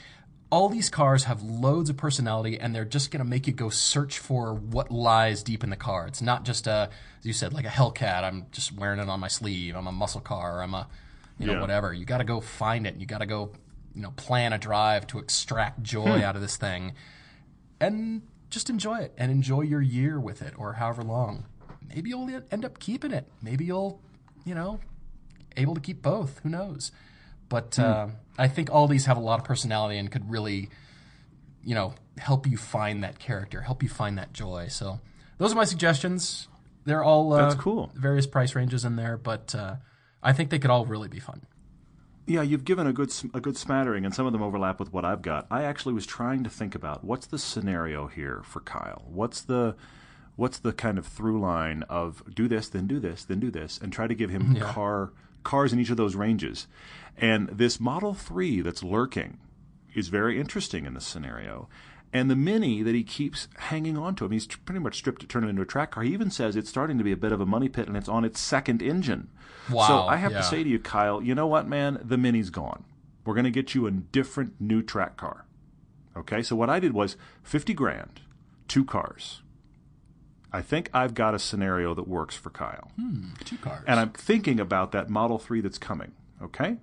all these cars have loads of personality, and they're just going to make you go search for what lies deep in the car. It's not just a, as you said, like a Hellcat. I'm just wearing it on my sleeve. I'm a muscle car. I'm a, you know, Yeah. whatever. You got to go find it. You got to go, you know, plan a drive to extract joy out of this thing and just enjoy it and enjoy your year with it or however long. Maybe you'll end up keeping it. Maybe you'll, you know, able to keep both. Who knows? But uh, I think all these have a lot of personality and could really, you know, help you find that character, help you find that joy. So those are my suggestions. They're all uh, That's cool. Various price ranges in there, but uh, I think they could all really be fun. Yeah, you've given a good a good smattering, and some of them overlap with what I've got. I actually was trying to think about what's the scenario here for Kyle. What's the what's the kind of through line of do this, then do this, then do this, and try to give him car cars in each of those ranges. And this Model Three that's lurking is very interesting in this scenario. And the Mini that he keeps hanging on to, I mean, he's pretty much stripped it, turned it into a track car. He even says it's starting to be a bit of a money pit, and it's on its second engine. Wow. so I have yeah. to say to you, Kyle, you know what, man? The Mini's gone. We're going to get you a different new track car. Okay, so what I did was 50 grand, two cars. I think I've got a scenario that works for Kyle. Hmm, two cars. And I'm thinking about that Model 3 that's coming. Okay?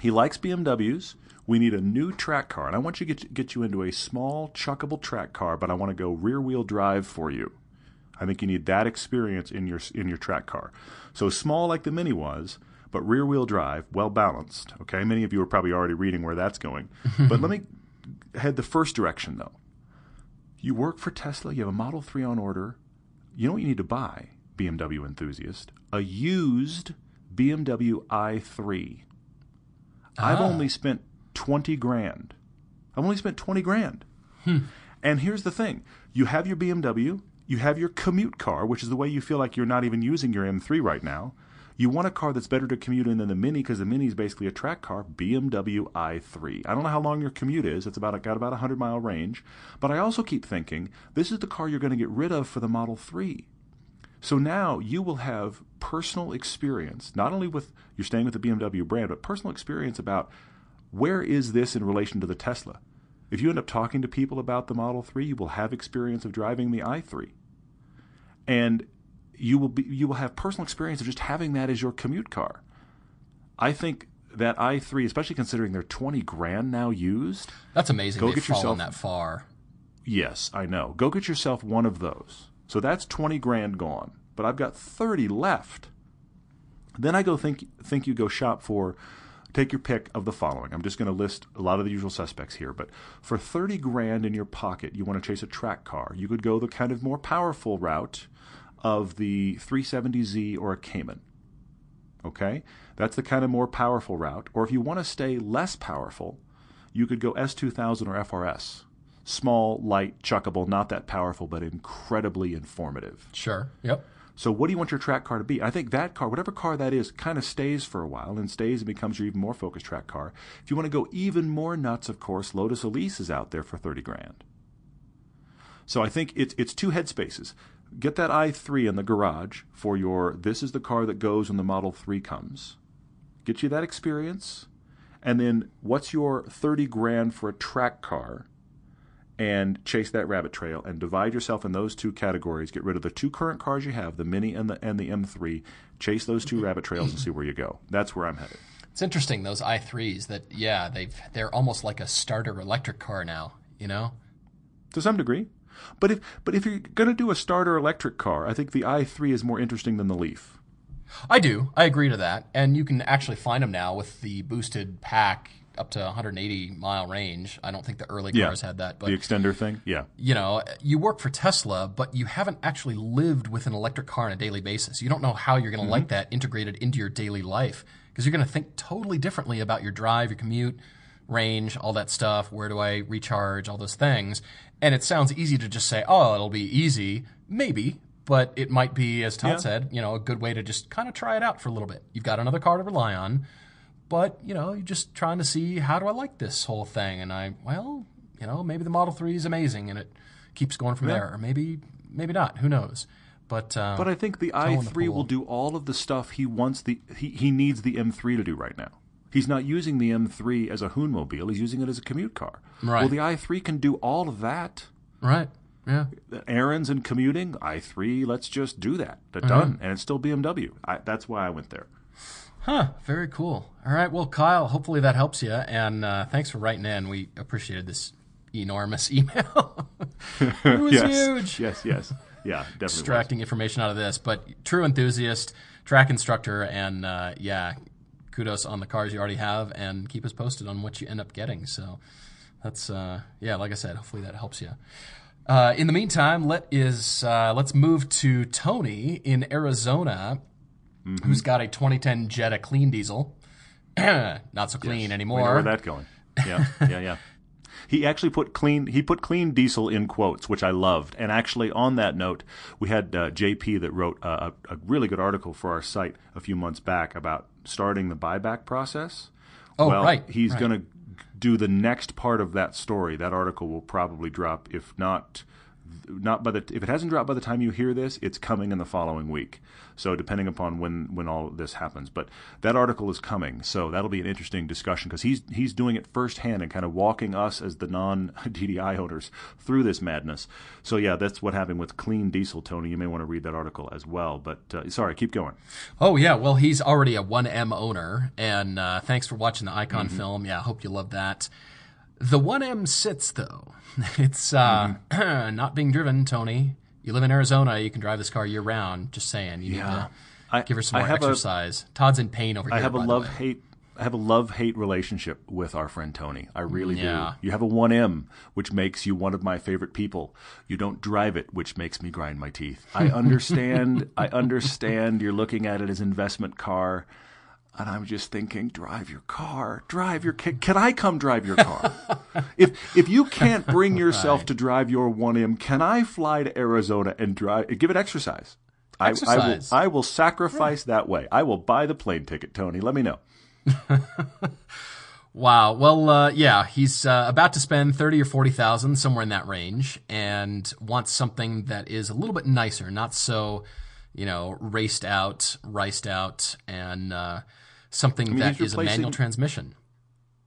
He likes BMWs. We need a new track car. And I want you to get, get you into a small, chuckable track car, but I want to go rear wheel drive for you. I think you need that experience in your in your track car. So small like the Mini was, but rear wheel drive, well balanced. Okay, many of you are probably already reading where that's going. but let me head the first direction though. You work for Tesla. You have a Model Three on order. You know what you need to buy, BMW enthusiast? A used BMW i3. I've Ah. only spent 20 grand. I've only spent 20 grand. Hmm. And here's the thing you have your BMW, you have your commute car, which is the way you feel like you're not even using your M3 right now. You want a car that's better to commute in than the Mini because the Mini is basically a track car, BMW i3. I don't know how long your commute is. It's about got about a 100 mile range. But I also keep thinking this is the car you're going to get rid of for the Model 3. So now you will have personal experience, not only with you're staying with the BMW brand, but personal experience about where is this in relation to the Tesla. If you end up talking to people about the Model 3, you will have experience of driving the i3. And you will be you will have personal experience of just having that as your commute car. I think that i3, especially considering they're 20 grand now used, That's amazing. Go get yourself- that far. Yes, I know. Go get yourself one of those. So that's 20 grand gone, but I've got 30 left. Then I go think think you go shop for take your pick of the following. I'm just going to list a lot of the usual suspects here, but for 30 grand in your pocket, you want to chase a track car. You could go the kind of more powerful route of the 370Z or a Cayman. Okay? That's the kind of more powerful route. Or if you want to stay less powerful, you could go S2000 or FRS. Small, light, chuckable, not that powerful, but incredibly informative. Sure. Yep. So what do you want your track car to be? I think that car, whatever car that is, kind of stays for a while and stays and becomes your even more focused track car. If you want to go even more nuts, of course, Lotus Elise is out there for 30 grand. So I think it's it's two headspaces. Get that i3 in the garage for your this is the car that goes when the Model 3 comes. Get you that experience. And then what's your 30 grand for a track car? And chase that rabbit trail and divide yourself in those two categories. Get rid of the two current cars you have, the Mini and the and the M3. Chase those two rabbit trails and see where you go. That's where I'm headed. It's interesting those i3s that yeah they've they're almost like a starter electric car now. You know, to some degree. But if but if you're going to do a starter electric car, I think the i3 is more interesting than the Leaf. I do. I agree to that. And you can actually find them now with the boosted pack up to 180 mile range. I don't think the early cars yeah. had that, but the extender thing, yeah. You know, you work for Tesla, but you haven't actually lived with an electric car on a daily basis. You don't know how you're going to mm-hmm. like that integrated into your daily life because you're going to think totally differently about your drive, your commute, range, all that stuff. Where do I recharge? All those things. And it sounds easy to just say, "Oh, it'll be easy." Maybe, but it might be, as Todd yeah. said, you know, a good way to just kind of try it out for a little bit. You've got another car to rely on but you know, you're just trying to see how do I like this whole thing, and I well, you know, maybe the Model Three is amazing, and it keeps going from yeah. there, or maybe maybe not. Who knows? But uh, but I think the i3 will do all of the stuff he wants the he, he needs the M3 to do right now. He's not using the M3 as a hoonmobile. He's using it as a commute car. Right. Well, the i3 can do all of that. Right. Yeah. Errands and commuting, i3. Let's just do that. That's mm-hmm. done, and it's still BMW. I, that's why I went there. Huh. Very cool. All right. Well, Kyle, hopefully that helps you. And uh, thanks for writing in. We appreciated this enormous email. it was yes. huge. Yes, yes. Yeah, definitely. Extracting was. information out of this. But true enthusiast, track instructor, and uh, yeah, kudos on the cars you already have and keep us posted on what you end up getting. So that's, uh, yeah, like I said, hopefully that helps you. Uh, in the meantime, let is uh, let's move to Tony in Arizona mm-hmm. who's got a 2010 Jetta clean diesel. Not so clean yes. anymore. We know where that going? Yeah, yeah, yeah. He actually put clean. He put clean diesel in quotes, which I loved. And actually, on that note, we had uh, JP that wrote a, a, really good article for our site a few months back about starting the buyback process. Oh, well, right. He's right. going to do the next part of that story. That article will probably drop, if not not by the if it hasn't dropped by the time you hear this, it's coming in the following week. So depending upon when when all this happens, but that article is coming, so that'll be an interesting discussion because he's he's doing it firsthand and kind of walking us as the non TDI owners through this madness. So yeah, that's what happened with Clean Diesel, Tony. You may want to read that article as well. But uh, sorry, keep going. Oh yeah, well he's already a 1M owner, and uh, thanks for watching the Icon mm-hmm. film. Yeah, I hope you love that. The 1M sits though. It's uh, mm-hmm. not being driven, Tony. You live in Arizona. You can drive this car year round. Just saying. You yeah. need to I, give her some more exercise. A, Todd's in pain over I here. I have a love hate. I have a love hate relationship with our friend Tony. I really yeah. do. You have a 1M, which makes you one of my favorite people. You don't drive it, which makes me grind my teeth. I understand. I understand. You're looking at it as investment car and I'm just thinking, drive your car, drive your. Can, can I come drive your car? if if you can't bring yourself right. to drive your 1M, can I fly to Arizona and drive? Give it exercise. exercise. I, I will. I will sacrifice right. that way. I will buy the plane ticket, Tony. Let me know. wow. Well, uh, yeah, he's uh, about to spend thirty or forty thousand somewhere in that range, and wants something that is a little bit nicer, not so, you know, raced out, riced out, and. Uh, something I mean, that is a manual transmission.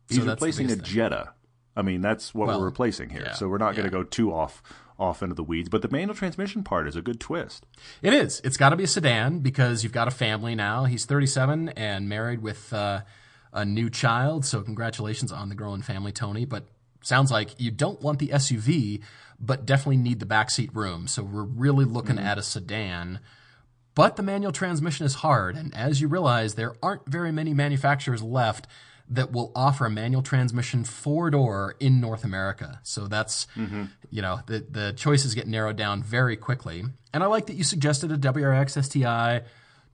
He's so replacing a thing. Jetta. I mean, that's what well, we're replacing here. Yeah, so we're not going to go too off off into the weeds. But the manual transmission part is a good twist. It is. It's got to be a sedan because you've got a family now. He's 37 and married with uh, a new child. So congratulations on the growing family, Tony. But sounds like you don't want the SUV, but definitely need the backseat room. So we're really looking mm-hmm. at a sedan but the manual transmission is hard, and as you realize, there aren't very many manufacturers left that will offer a manual transmission four door in North America. So that's, mm-hmm. you know, the, the choices get narrowed down very quickly. And I like that you suggested a WRX STI,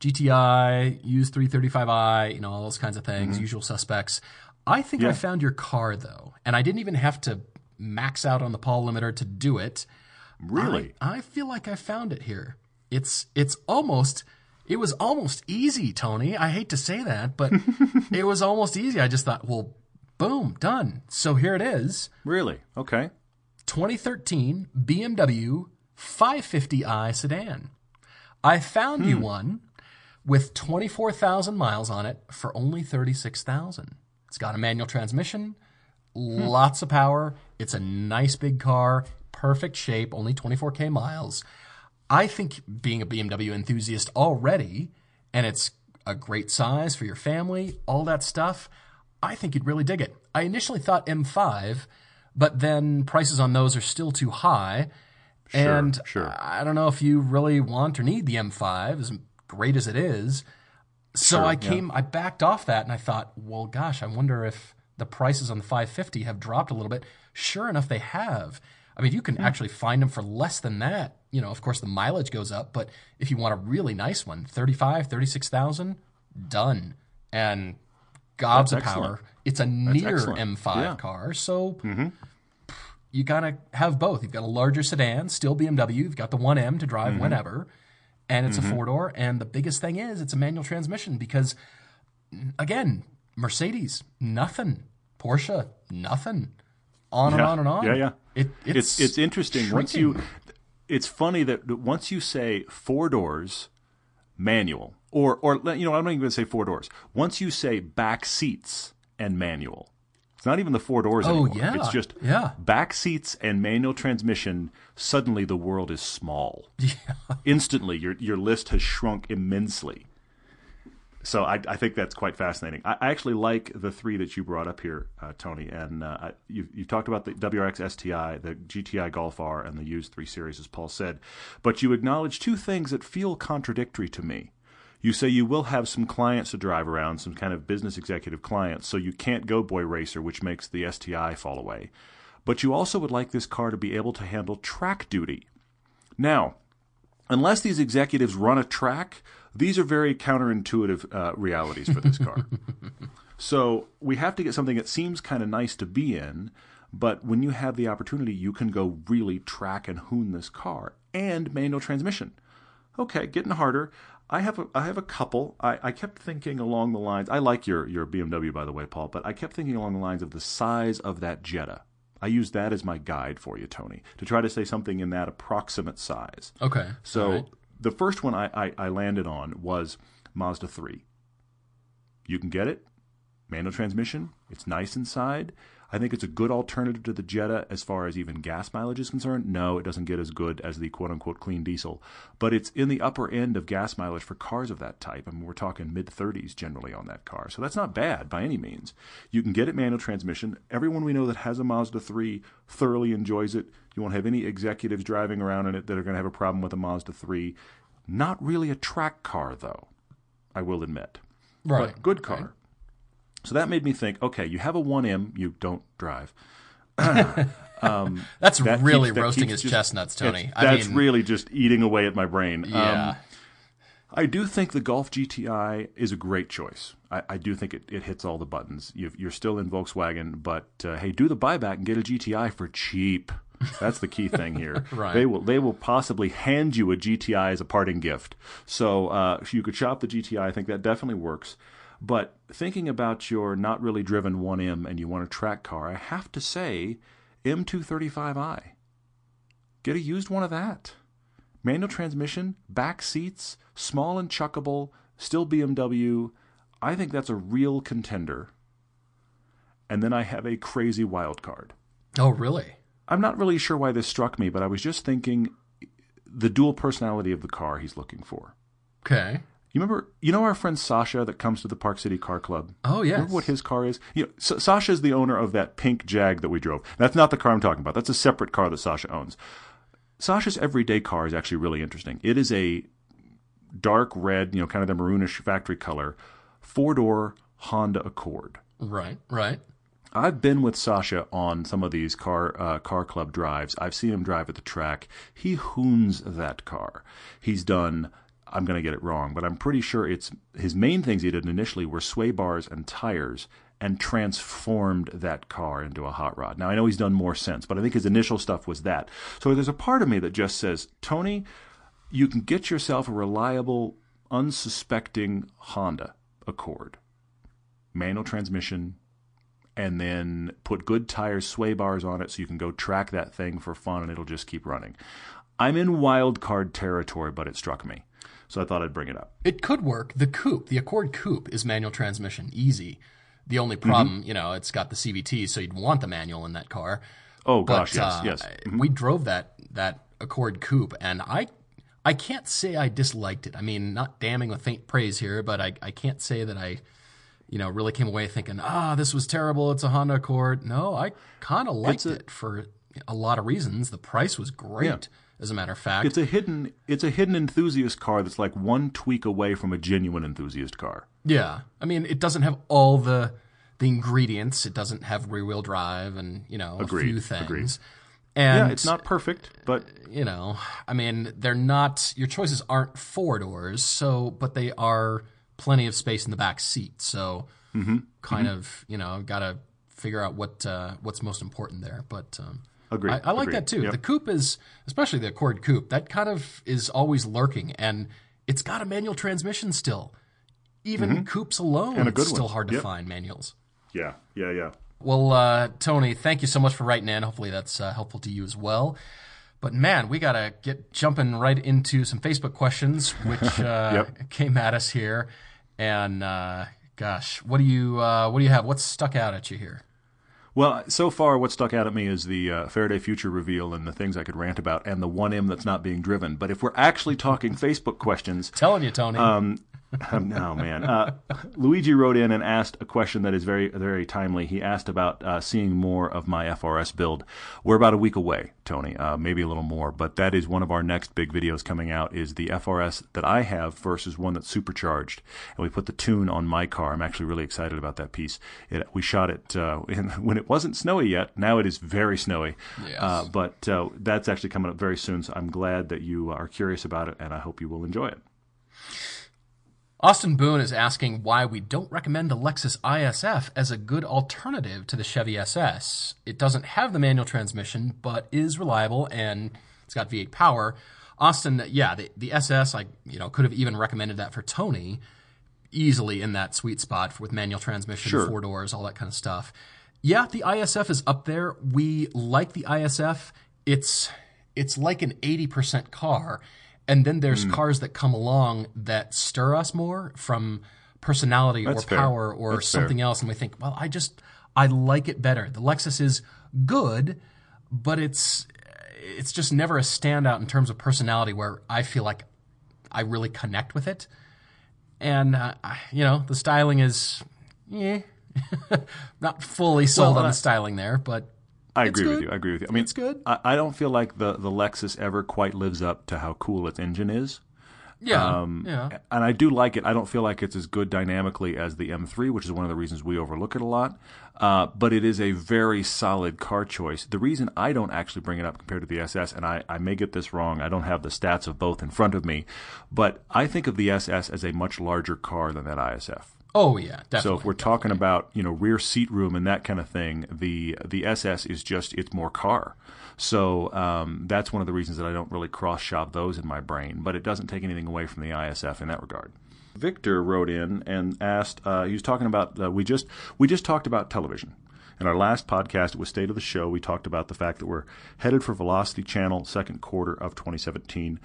GTI, use 335i, you know, all those kinds of things, mm-hmm. usual suspects. I think yeah. I found your car though, and I didn't even have to max out on the Paul limiter to do it. Really? I, I feel like I found it here. It's it's almost it was almost easy, Tony. I hate to say that, but it was almost easy. I just thought, well, boom, done. So here it is. Really? Okay. 2013 BMW 550i sedan. I found you hmm. one with 24,000 miles on it for only 36,000. It's got a manual transmission, hmm. lots of power. It's a nice big car, perfect shape, only 24k miles. I think being a BMW enthusiast already, and it's a great size for your family, all that stuff, I think you'd really dig it. I initially thought M5, but then prices on those are still too high. and sure. I don't know if you really want or need the M5, as great as it is. So Sure, I came, I backed off that and I thought, well, gosh, I wonder if the prices on the 550 have dropped a little bit. Sure enough, they have. I mean, you can hmm. actually find them for less than that. You know, of course, the mileage goes up, but if you want a really nice one, 35, 36,000, done. And gobs That's of power. excellent. It's a near excellent. M5 Yeah. car. So mm-hmm. you gotta have both. You've got a larger sedan, still BMW. You've got the 1M to drive mm-hmm. whenever, and it's a mm-hmm. four door. And the biggest thing is it's a manual transmission because, again, Mercedes nothing, Porsche nothing, on and on and on. Yeah, yeah. It, It's it's interesting once you. It's funny that once you say four doors, manual, or or you know I'm not even going to say four doors. Once you say back seats and manual, it's not even the four doors Oh, anymore. yeah. It's just Yeah. back seats and manual transmission. Suddenly the world is small. Yeah. Instantly, your your list has shrunk immensely. So I, I think that's quite fascinating. I, I actually like the three that you brought up here, uh, Tony. And uh, you've, you've talked about the WRX STI, the GTI Golf R, and the used 3 Series, as Paul said. But you acknowledge two things that feel contradictory to me. You say you will have some clients to drive around, some kind of business executive clients, so you can't go boy racer, which makes the STI fall away. But you also would like this car to be able to handle track duty. Now, unless these executives run a track, these are very counterintuitive uh, realities for this car. so we have to get something that seems kind of nice to be in, but when you have the opportunity, you can go really track and hoon this car and manual transmission. Okay, getting harder. I have a, I have a couple. I, I kept thinking along the lines. I like your your BMW by the way, Paul, but I kept thinking along the lines of the size of that Jetta. I use that as my guide for you, Tony, to try to say something in that approximate size. Okay. So right. The first one I, I, I landed on was Mazda 3. You can get it, manual transmission. It's nice inside. I think it's a good alternative to the Jetta as far as even gas mileage is concerned. No, it doesn't get as good as the quote unquote clean diesel, but it's in the upper end of gas mileage for cars of that type. I mean, we're talking mid 30s generally on that car. So that's not bad by any means. You can get it manual transmission. Everyone we know that has a Mazda 3 thoroughly enjoys it. You won't have any executives driving around in it that are going to have a problem with a Mazda 3. Not really a track car, though, I will admit right. but good car. So that made me think, okay, you have a 1M, you don't drive. That's That really keeps- that roasting his just- chestnuts, Tony. I That's mean, really just eating away at my brain. Um, yeah. I do think the Golf GTI is a great choice. I, I do think it, it hits all the buttons. You've, you're still in Volkswagen, but uh, hey, do the buyback and get a GTI for cheap. That's the key thing here. Right. They will they will possibly hand you a GTI as a parting gift. So uh, you could shop the GTI. I think that definitely works. But thinking about your not really driven 1M and you want a track car, I have to say M235i. Get a used one of that manual transmission, back seats, small and chuckable, still BMW. I think that's a real contender. And then I have a crazy wild card. Oh, really? I'm not really sure why this struck me, but I was just thinking the dual personality of the car he's looking for. Okay. You remember, you know our friend Sasha that comes to the Park City Car Club? Oh, yes. Remember what his car is? You know, S- Sasha's the owner of that pink Jag that we drove. That's not the car I'm talking about. That's a separate car that Sasha owns. Sasha's everyday car is actually really interesting. It is a dark red, you know, kind of the maroonish factory color, four door Honda Accord. Right. Right. I've been with Sasha on some of these car uh, car club drives. I've seen him drive at the track. He hoons that car. He's done. I'm going to get it wrong, but I'm pretty sure it's his main things he did initially were sway bars and tires, and transformed that car into a hot rod. Now I know he's done more since, but I think his initial stuff was that. So there's a part of me that just says, Tony, you can get yourself a reliable, unsuspecting Honda Accord, manual transmission, and then put good tires, sway bars on it so you can go track that thing for fun and it'll just keep running. I'm in wild card territory, but it struck me. So I thought I'd bring it up. It could work. The coupe, the Accord coupe, is manual transmission, easy. The only problem, mm-hmm. you know, it's got the CVT, so you'd want the manual in that car. Oh gosh, but, yes, uh, yes. Mm-hmm. We drove that that Accord coupe, and I I can't say I disliked it. I mean, not damning with faint praise here, but I I can't say that I you know really came away thinking ah this was terrible. It's a Honda Accord. No, I kind of liked a, it for a lot of reasons. The price was great. Yeah. As a matter of fact, it's a hidden it's a hidden enthusiast car that's like one tweak away from a genuine enthusiast car. Yeah, I mean, it doesn't have all the the ingredients. It doesn't have rear wheel drive and you know agreed, a few things. Agreed. And yeah, it's not perfect, but you know, I mean, they're not. Your choices aren't four doors, so but they are plenty of space in the back seat. So mm-hmm. kind mm-hmm. of you know, got to figure out what uh, what's most important there. But um, Agreed. I, I like Agreed. that too. Yep. The coupe is, especially the Accord coupe, that kind of is always lurking, and it's got a manual transmission still. Even mm-hmm. coupes alone, and a good it's still one. hard to yep. find manuals. Yeah, yeah, yeah. Well, uh, Tony, thank you so much for writing in. Hopefully that's uh, helpful to you as well. But man, we got to get jumping right into some Facebook questions, which uh, yep. came at us here. And uh, gosh, what do you uh, what do you have? What's stuck out at you here? Well, so far, what stuck out at me is the uh, Faraday Future reveal and the things I could rant about, and the 1M that's not being driven. But if we're actually talking Facebook questions, telling you, Tony, um, um, no, man. Uh, Luigi wrote in and asked a question that is very, very timely. He asked about uh, seeing more of my FRS build. We're about a week away, Tony, uh, maybe a little more, but that is one of our next big videos coming out. Is the FRS that I have versus one that's supercharged, and we put the tune on my car. I'm actually really excited about that piece. It, we shot it uh, in, when it wasn't snowy yet. Now it is very snowy. Yes. Uh, but uh, that's actually coming up very soon. So I'm glad that you are curious about it, and I hope you will enjoy it. Austin Boone is asking why we don't recommend the Lexus ISF as a good alternative to the Chevy SS. It doesn't have the manual transmission, but is reliable and it's got V8 power. Austin, yeah, the, the SS, I you know could have even recommended that for Tony, easily in that sweet spot with manual transmission, sure. four doors, all that kind of stuff. Yeah, the ISF is up there. We like the ISF. It's it's like an 80% car and then there's mm. cars that come along that stir us more from personality That's or fair. power or That's something fair. else. And we think, well, I just, I like it better. The Lexus is good, but it's, it's just never a standout in terms of personality where I feel like I really connect with it. And, uh, you know, the styling is, yeah, not fully sold well, on the styling there, but I agree with you. I agree with you. I mean, it's good. I, I, don't feel like the the Lexus ever quite lives up to how cool its engine is. Yeah, um, yeah. And I do like it. I don't feel like it's as good dynamically as the M3, which is one of the reasons we overlook it a lot. Uh, but it is a very solid car choice. The reason I don't actually bring it up compared to the SS, and I, I may get this wrong, I don't have the stats of both in front of me, but I think of the SS as a much larger car than that ISF. Oh yeah, definitely. So if we're definitely. talking about you know rear seat room and that kind of thing, the the SS is just it's more car. So um, that's one of the reasons that I don't really cross shop those in my brain. But it doesn't take anything away from the ISF in that regard. Victor wrote in and asked. Uh, he was talking about uh, we just we just talked about television. In our last podcast, it was State of the Show. We talked about the fact that we're headed for Velocity Channel second quarter of 2017.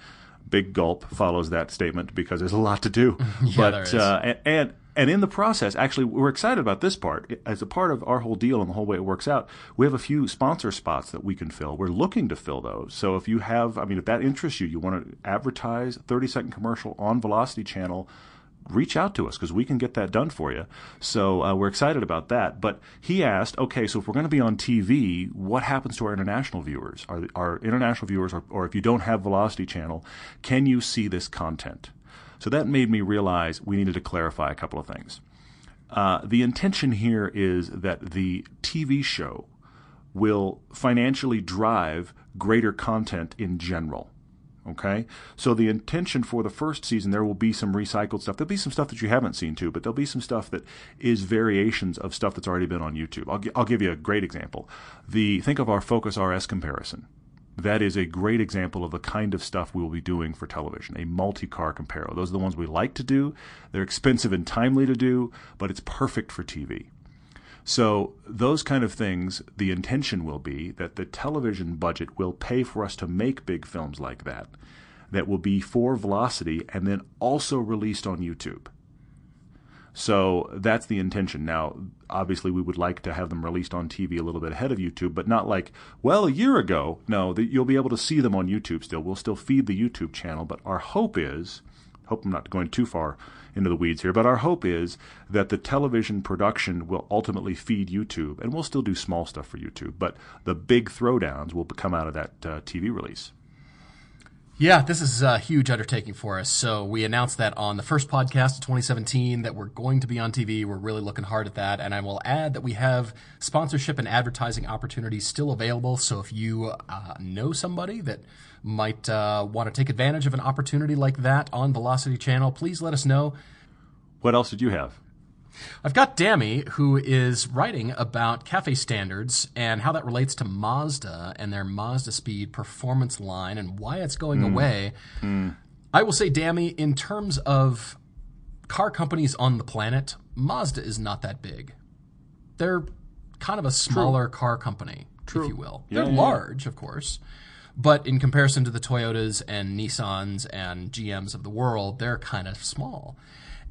Big gulp follows that statement because there's a lot to do. yeah, but there is. Uh, and, and and in the process, actually, we're excited about this part. As a part of our whole deal and the whole way it works out, we have a few sponsor spots that we can fill. We're looking to fill those. So if you have, I mean, if that interests you, you want to advertise 30 second commercial on Velocity Channel, reach out to us because we can get that done for you. So uh, we're excited about that. But he asked, okay, so if we're going to be on TV, what happens to our international viewers? Our, our international viewers, or, or if you don't have Velocity Channel, can you see this content? So that made me realize we needed to clarify a couple of things. Uh, the intention here is that the TV show will financially drive greater content in general. Okay? So the intention for the first season, there will be some recycled stuff. There'll be some stuff that you haven't seen too, but there'll be some stuff that is variations of stuff that's already been on YouTube. I'll, I'll give you a great example. The Think of our Focus RS comparison that is a great example of the kind of stuff we will be doing for television a multi car comparo. Those are the ones we like to do. They're expensive and timely to do, but it's perfect for TV. So, those kind of things, the intention will be that the television budget will pay for us to make big films like that, that will be for Velocity and then also released on YouTube. So that's the intention. Now, obviously, we would like to have them released on TV a little bit ahead of YouTube, but not like, well, a year ago. No, you'll be able to see them on YouTube still. We'll still feed the YouTube channel, but our hope is, hope I'm not going too far into the weeds here, but our hope is that the television production will ultimately feed YouTube, and we'll still do small stuff for YouTube, but the big throwdowns will come out of that uh, TV release. Yeah, this is a huge undertaking for us. So we announced that on the first podcast of 2017 that we're going to be on TV. We're really looking hard at that. And I will add that we have sponsorship and advertising opportunities still available. So if you uh, know somebody that might uh, want to take advantage of an opportunity like that on Velocity Channel, please let us know. What else did you have? I've got Dammy, who is writing about CAFE standards and how that relates to Mazda and their Mazdaspeed performance line and why it's going mm. away. Mm. I will say, Dammy, in terms of car companies on the planet, Mazda is not that big. They're kind of a smaller True. car company, True. if you will. Yeah, They're yeah, large, of course. But in comparison to the Toyotas and Nissans and GMs of the world, they're kind of small.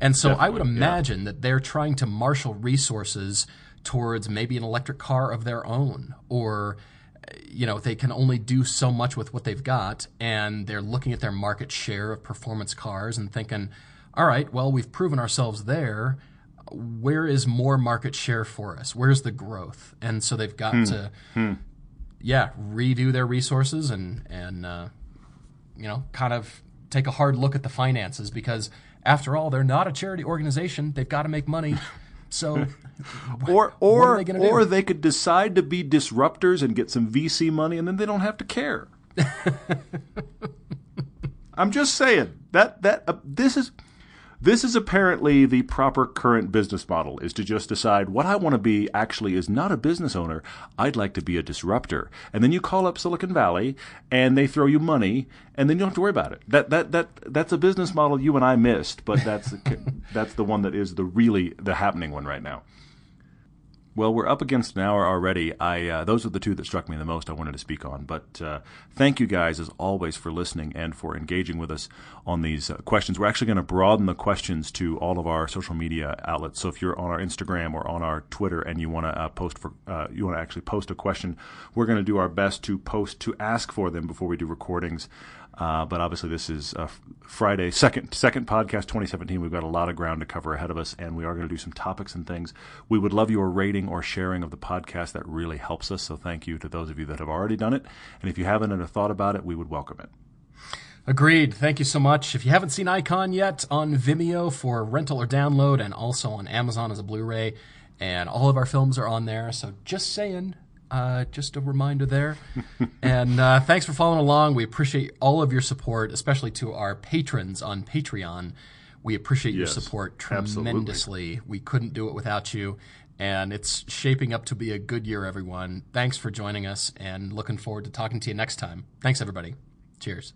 And so Definitely, I would imagine yeah. that they're trying to marshal resources towards maybe an electric car of their own or you know they can only do so much with what they've got and they're looking at their market share of performance cars and thinking all right well we've proven ourselves there where is more market share for us where's the growth and so they've got hmm. to hmm. yeah redo their resources and and uh, you know kind of take a hard look at the finances because after all, they're not a charity organization. They've got to make money. So, or or they or do? they could decide to be disruptors and get some VC money, and then they don't have to care. I'm just saying that that uh, this is this is apparently the proper current business model is to just decide what I want to be actually is not a business owner. I'd like to be a disruptor. And then you call up Silicon Valley and they throw you money and then you don't have to worry about it. That that that that's a business model you and I missed, but that's that's the one that is the really the happening one right now. Well, we're up against an hour already. I uh, those are the two that struck me the most. I wanted to speak on, but uh, thank you guys as always for listening and for engaging with us on these uh, questions. We're actually going to broaden the questions to all of our social media outlets. So if you're on our Instagram or on our Twitter and you want to uh, post for uh, you want to actually post a question, we're going to do our best to post to ask for them before we do recordings. Uh, but obviously, this is uh, Friday, second second podcast 2017. We've got a lot of ground to cover ahead of us, and we are going to do some topics and things. We would love your rating or sharing of the podcast. That really helps us. So thank you to those of you that have already done it. And if you haven't and have thought about it, we would welcome it. Agreed. Thank you so much. If you haven't seen Icon yet, on Vimeo for rental or download, and also on Amazon as a Blu-ray, and all of our films are on there. So just saying, uh, just a reminder there. and uh, thanks for following along. We appreciate all of your support, especially to our patrons on Patreon. We appreciate yes, your support tremendously. Absolutely. We couldn't do it without you. And it's shaping up to be a good year, everyone. Thanks for joining us and looking forward to talking to you next time. Thanks, everybody. Cheers.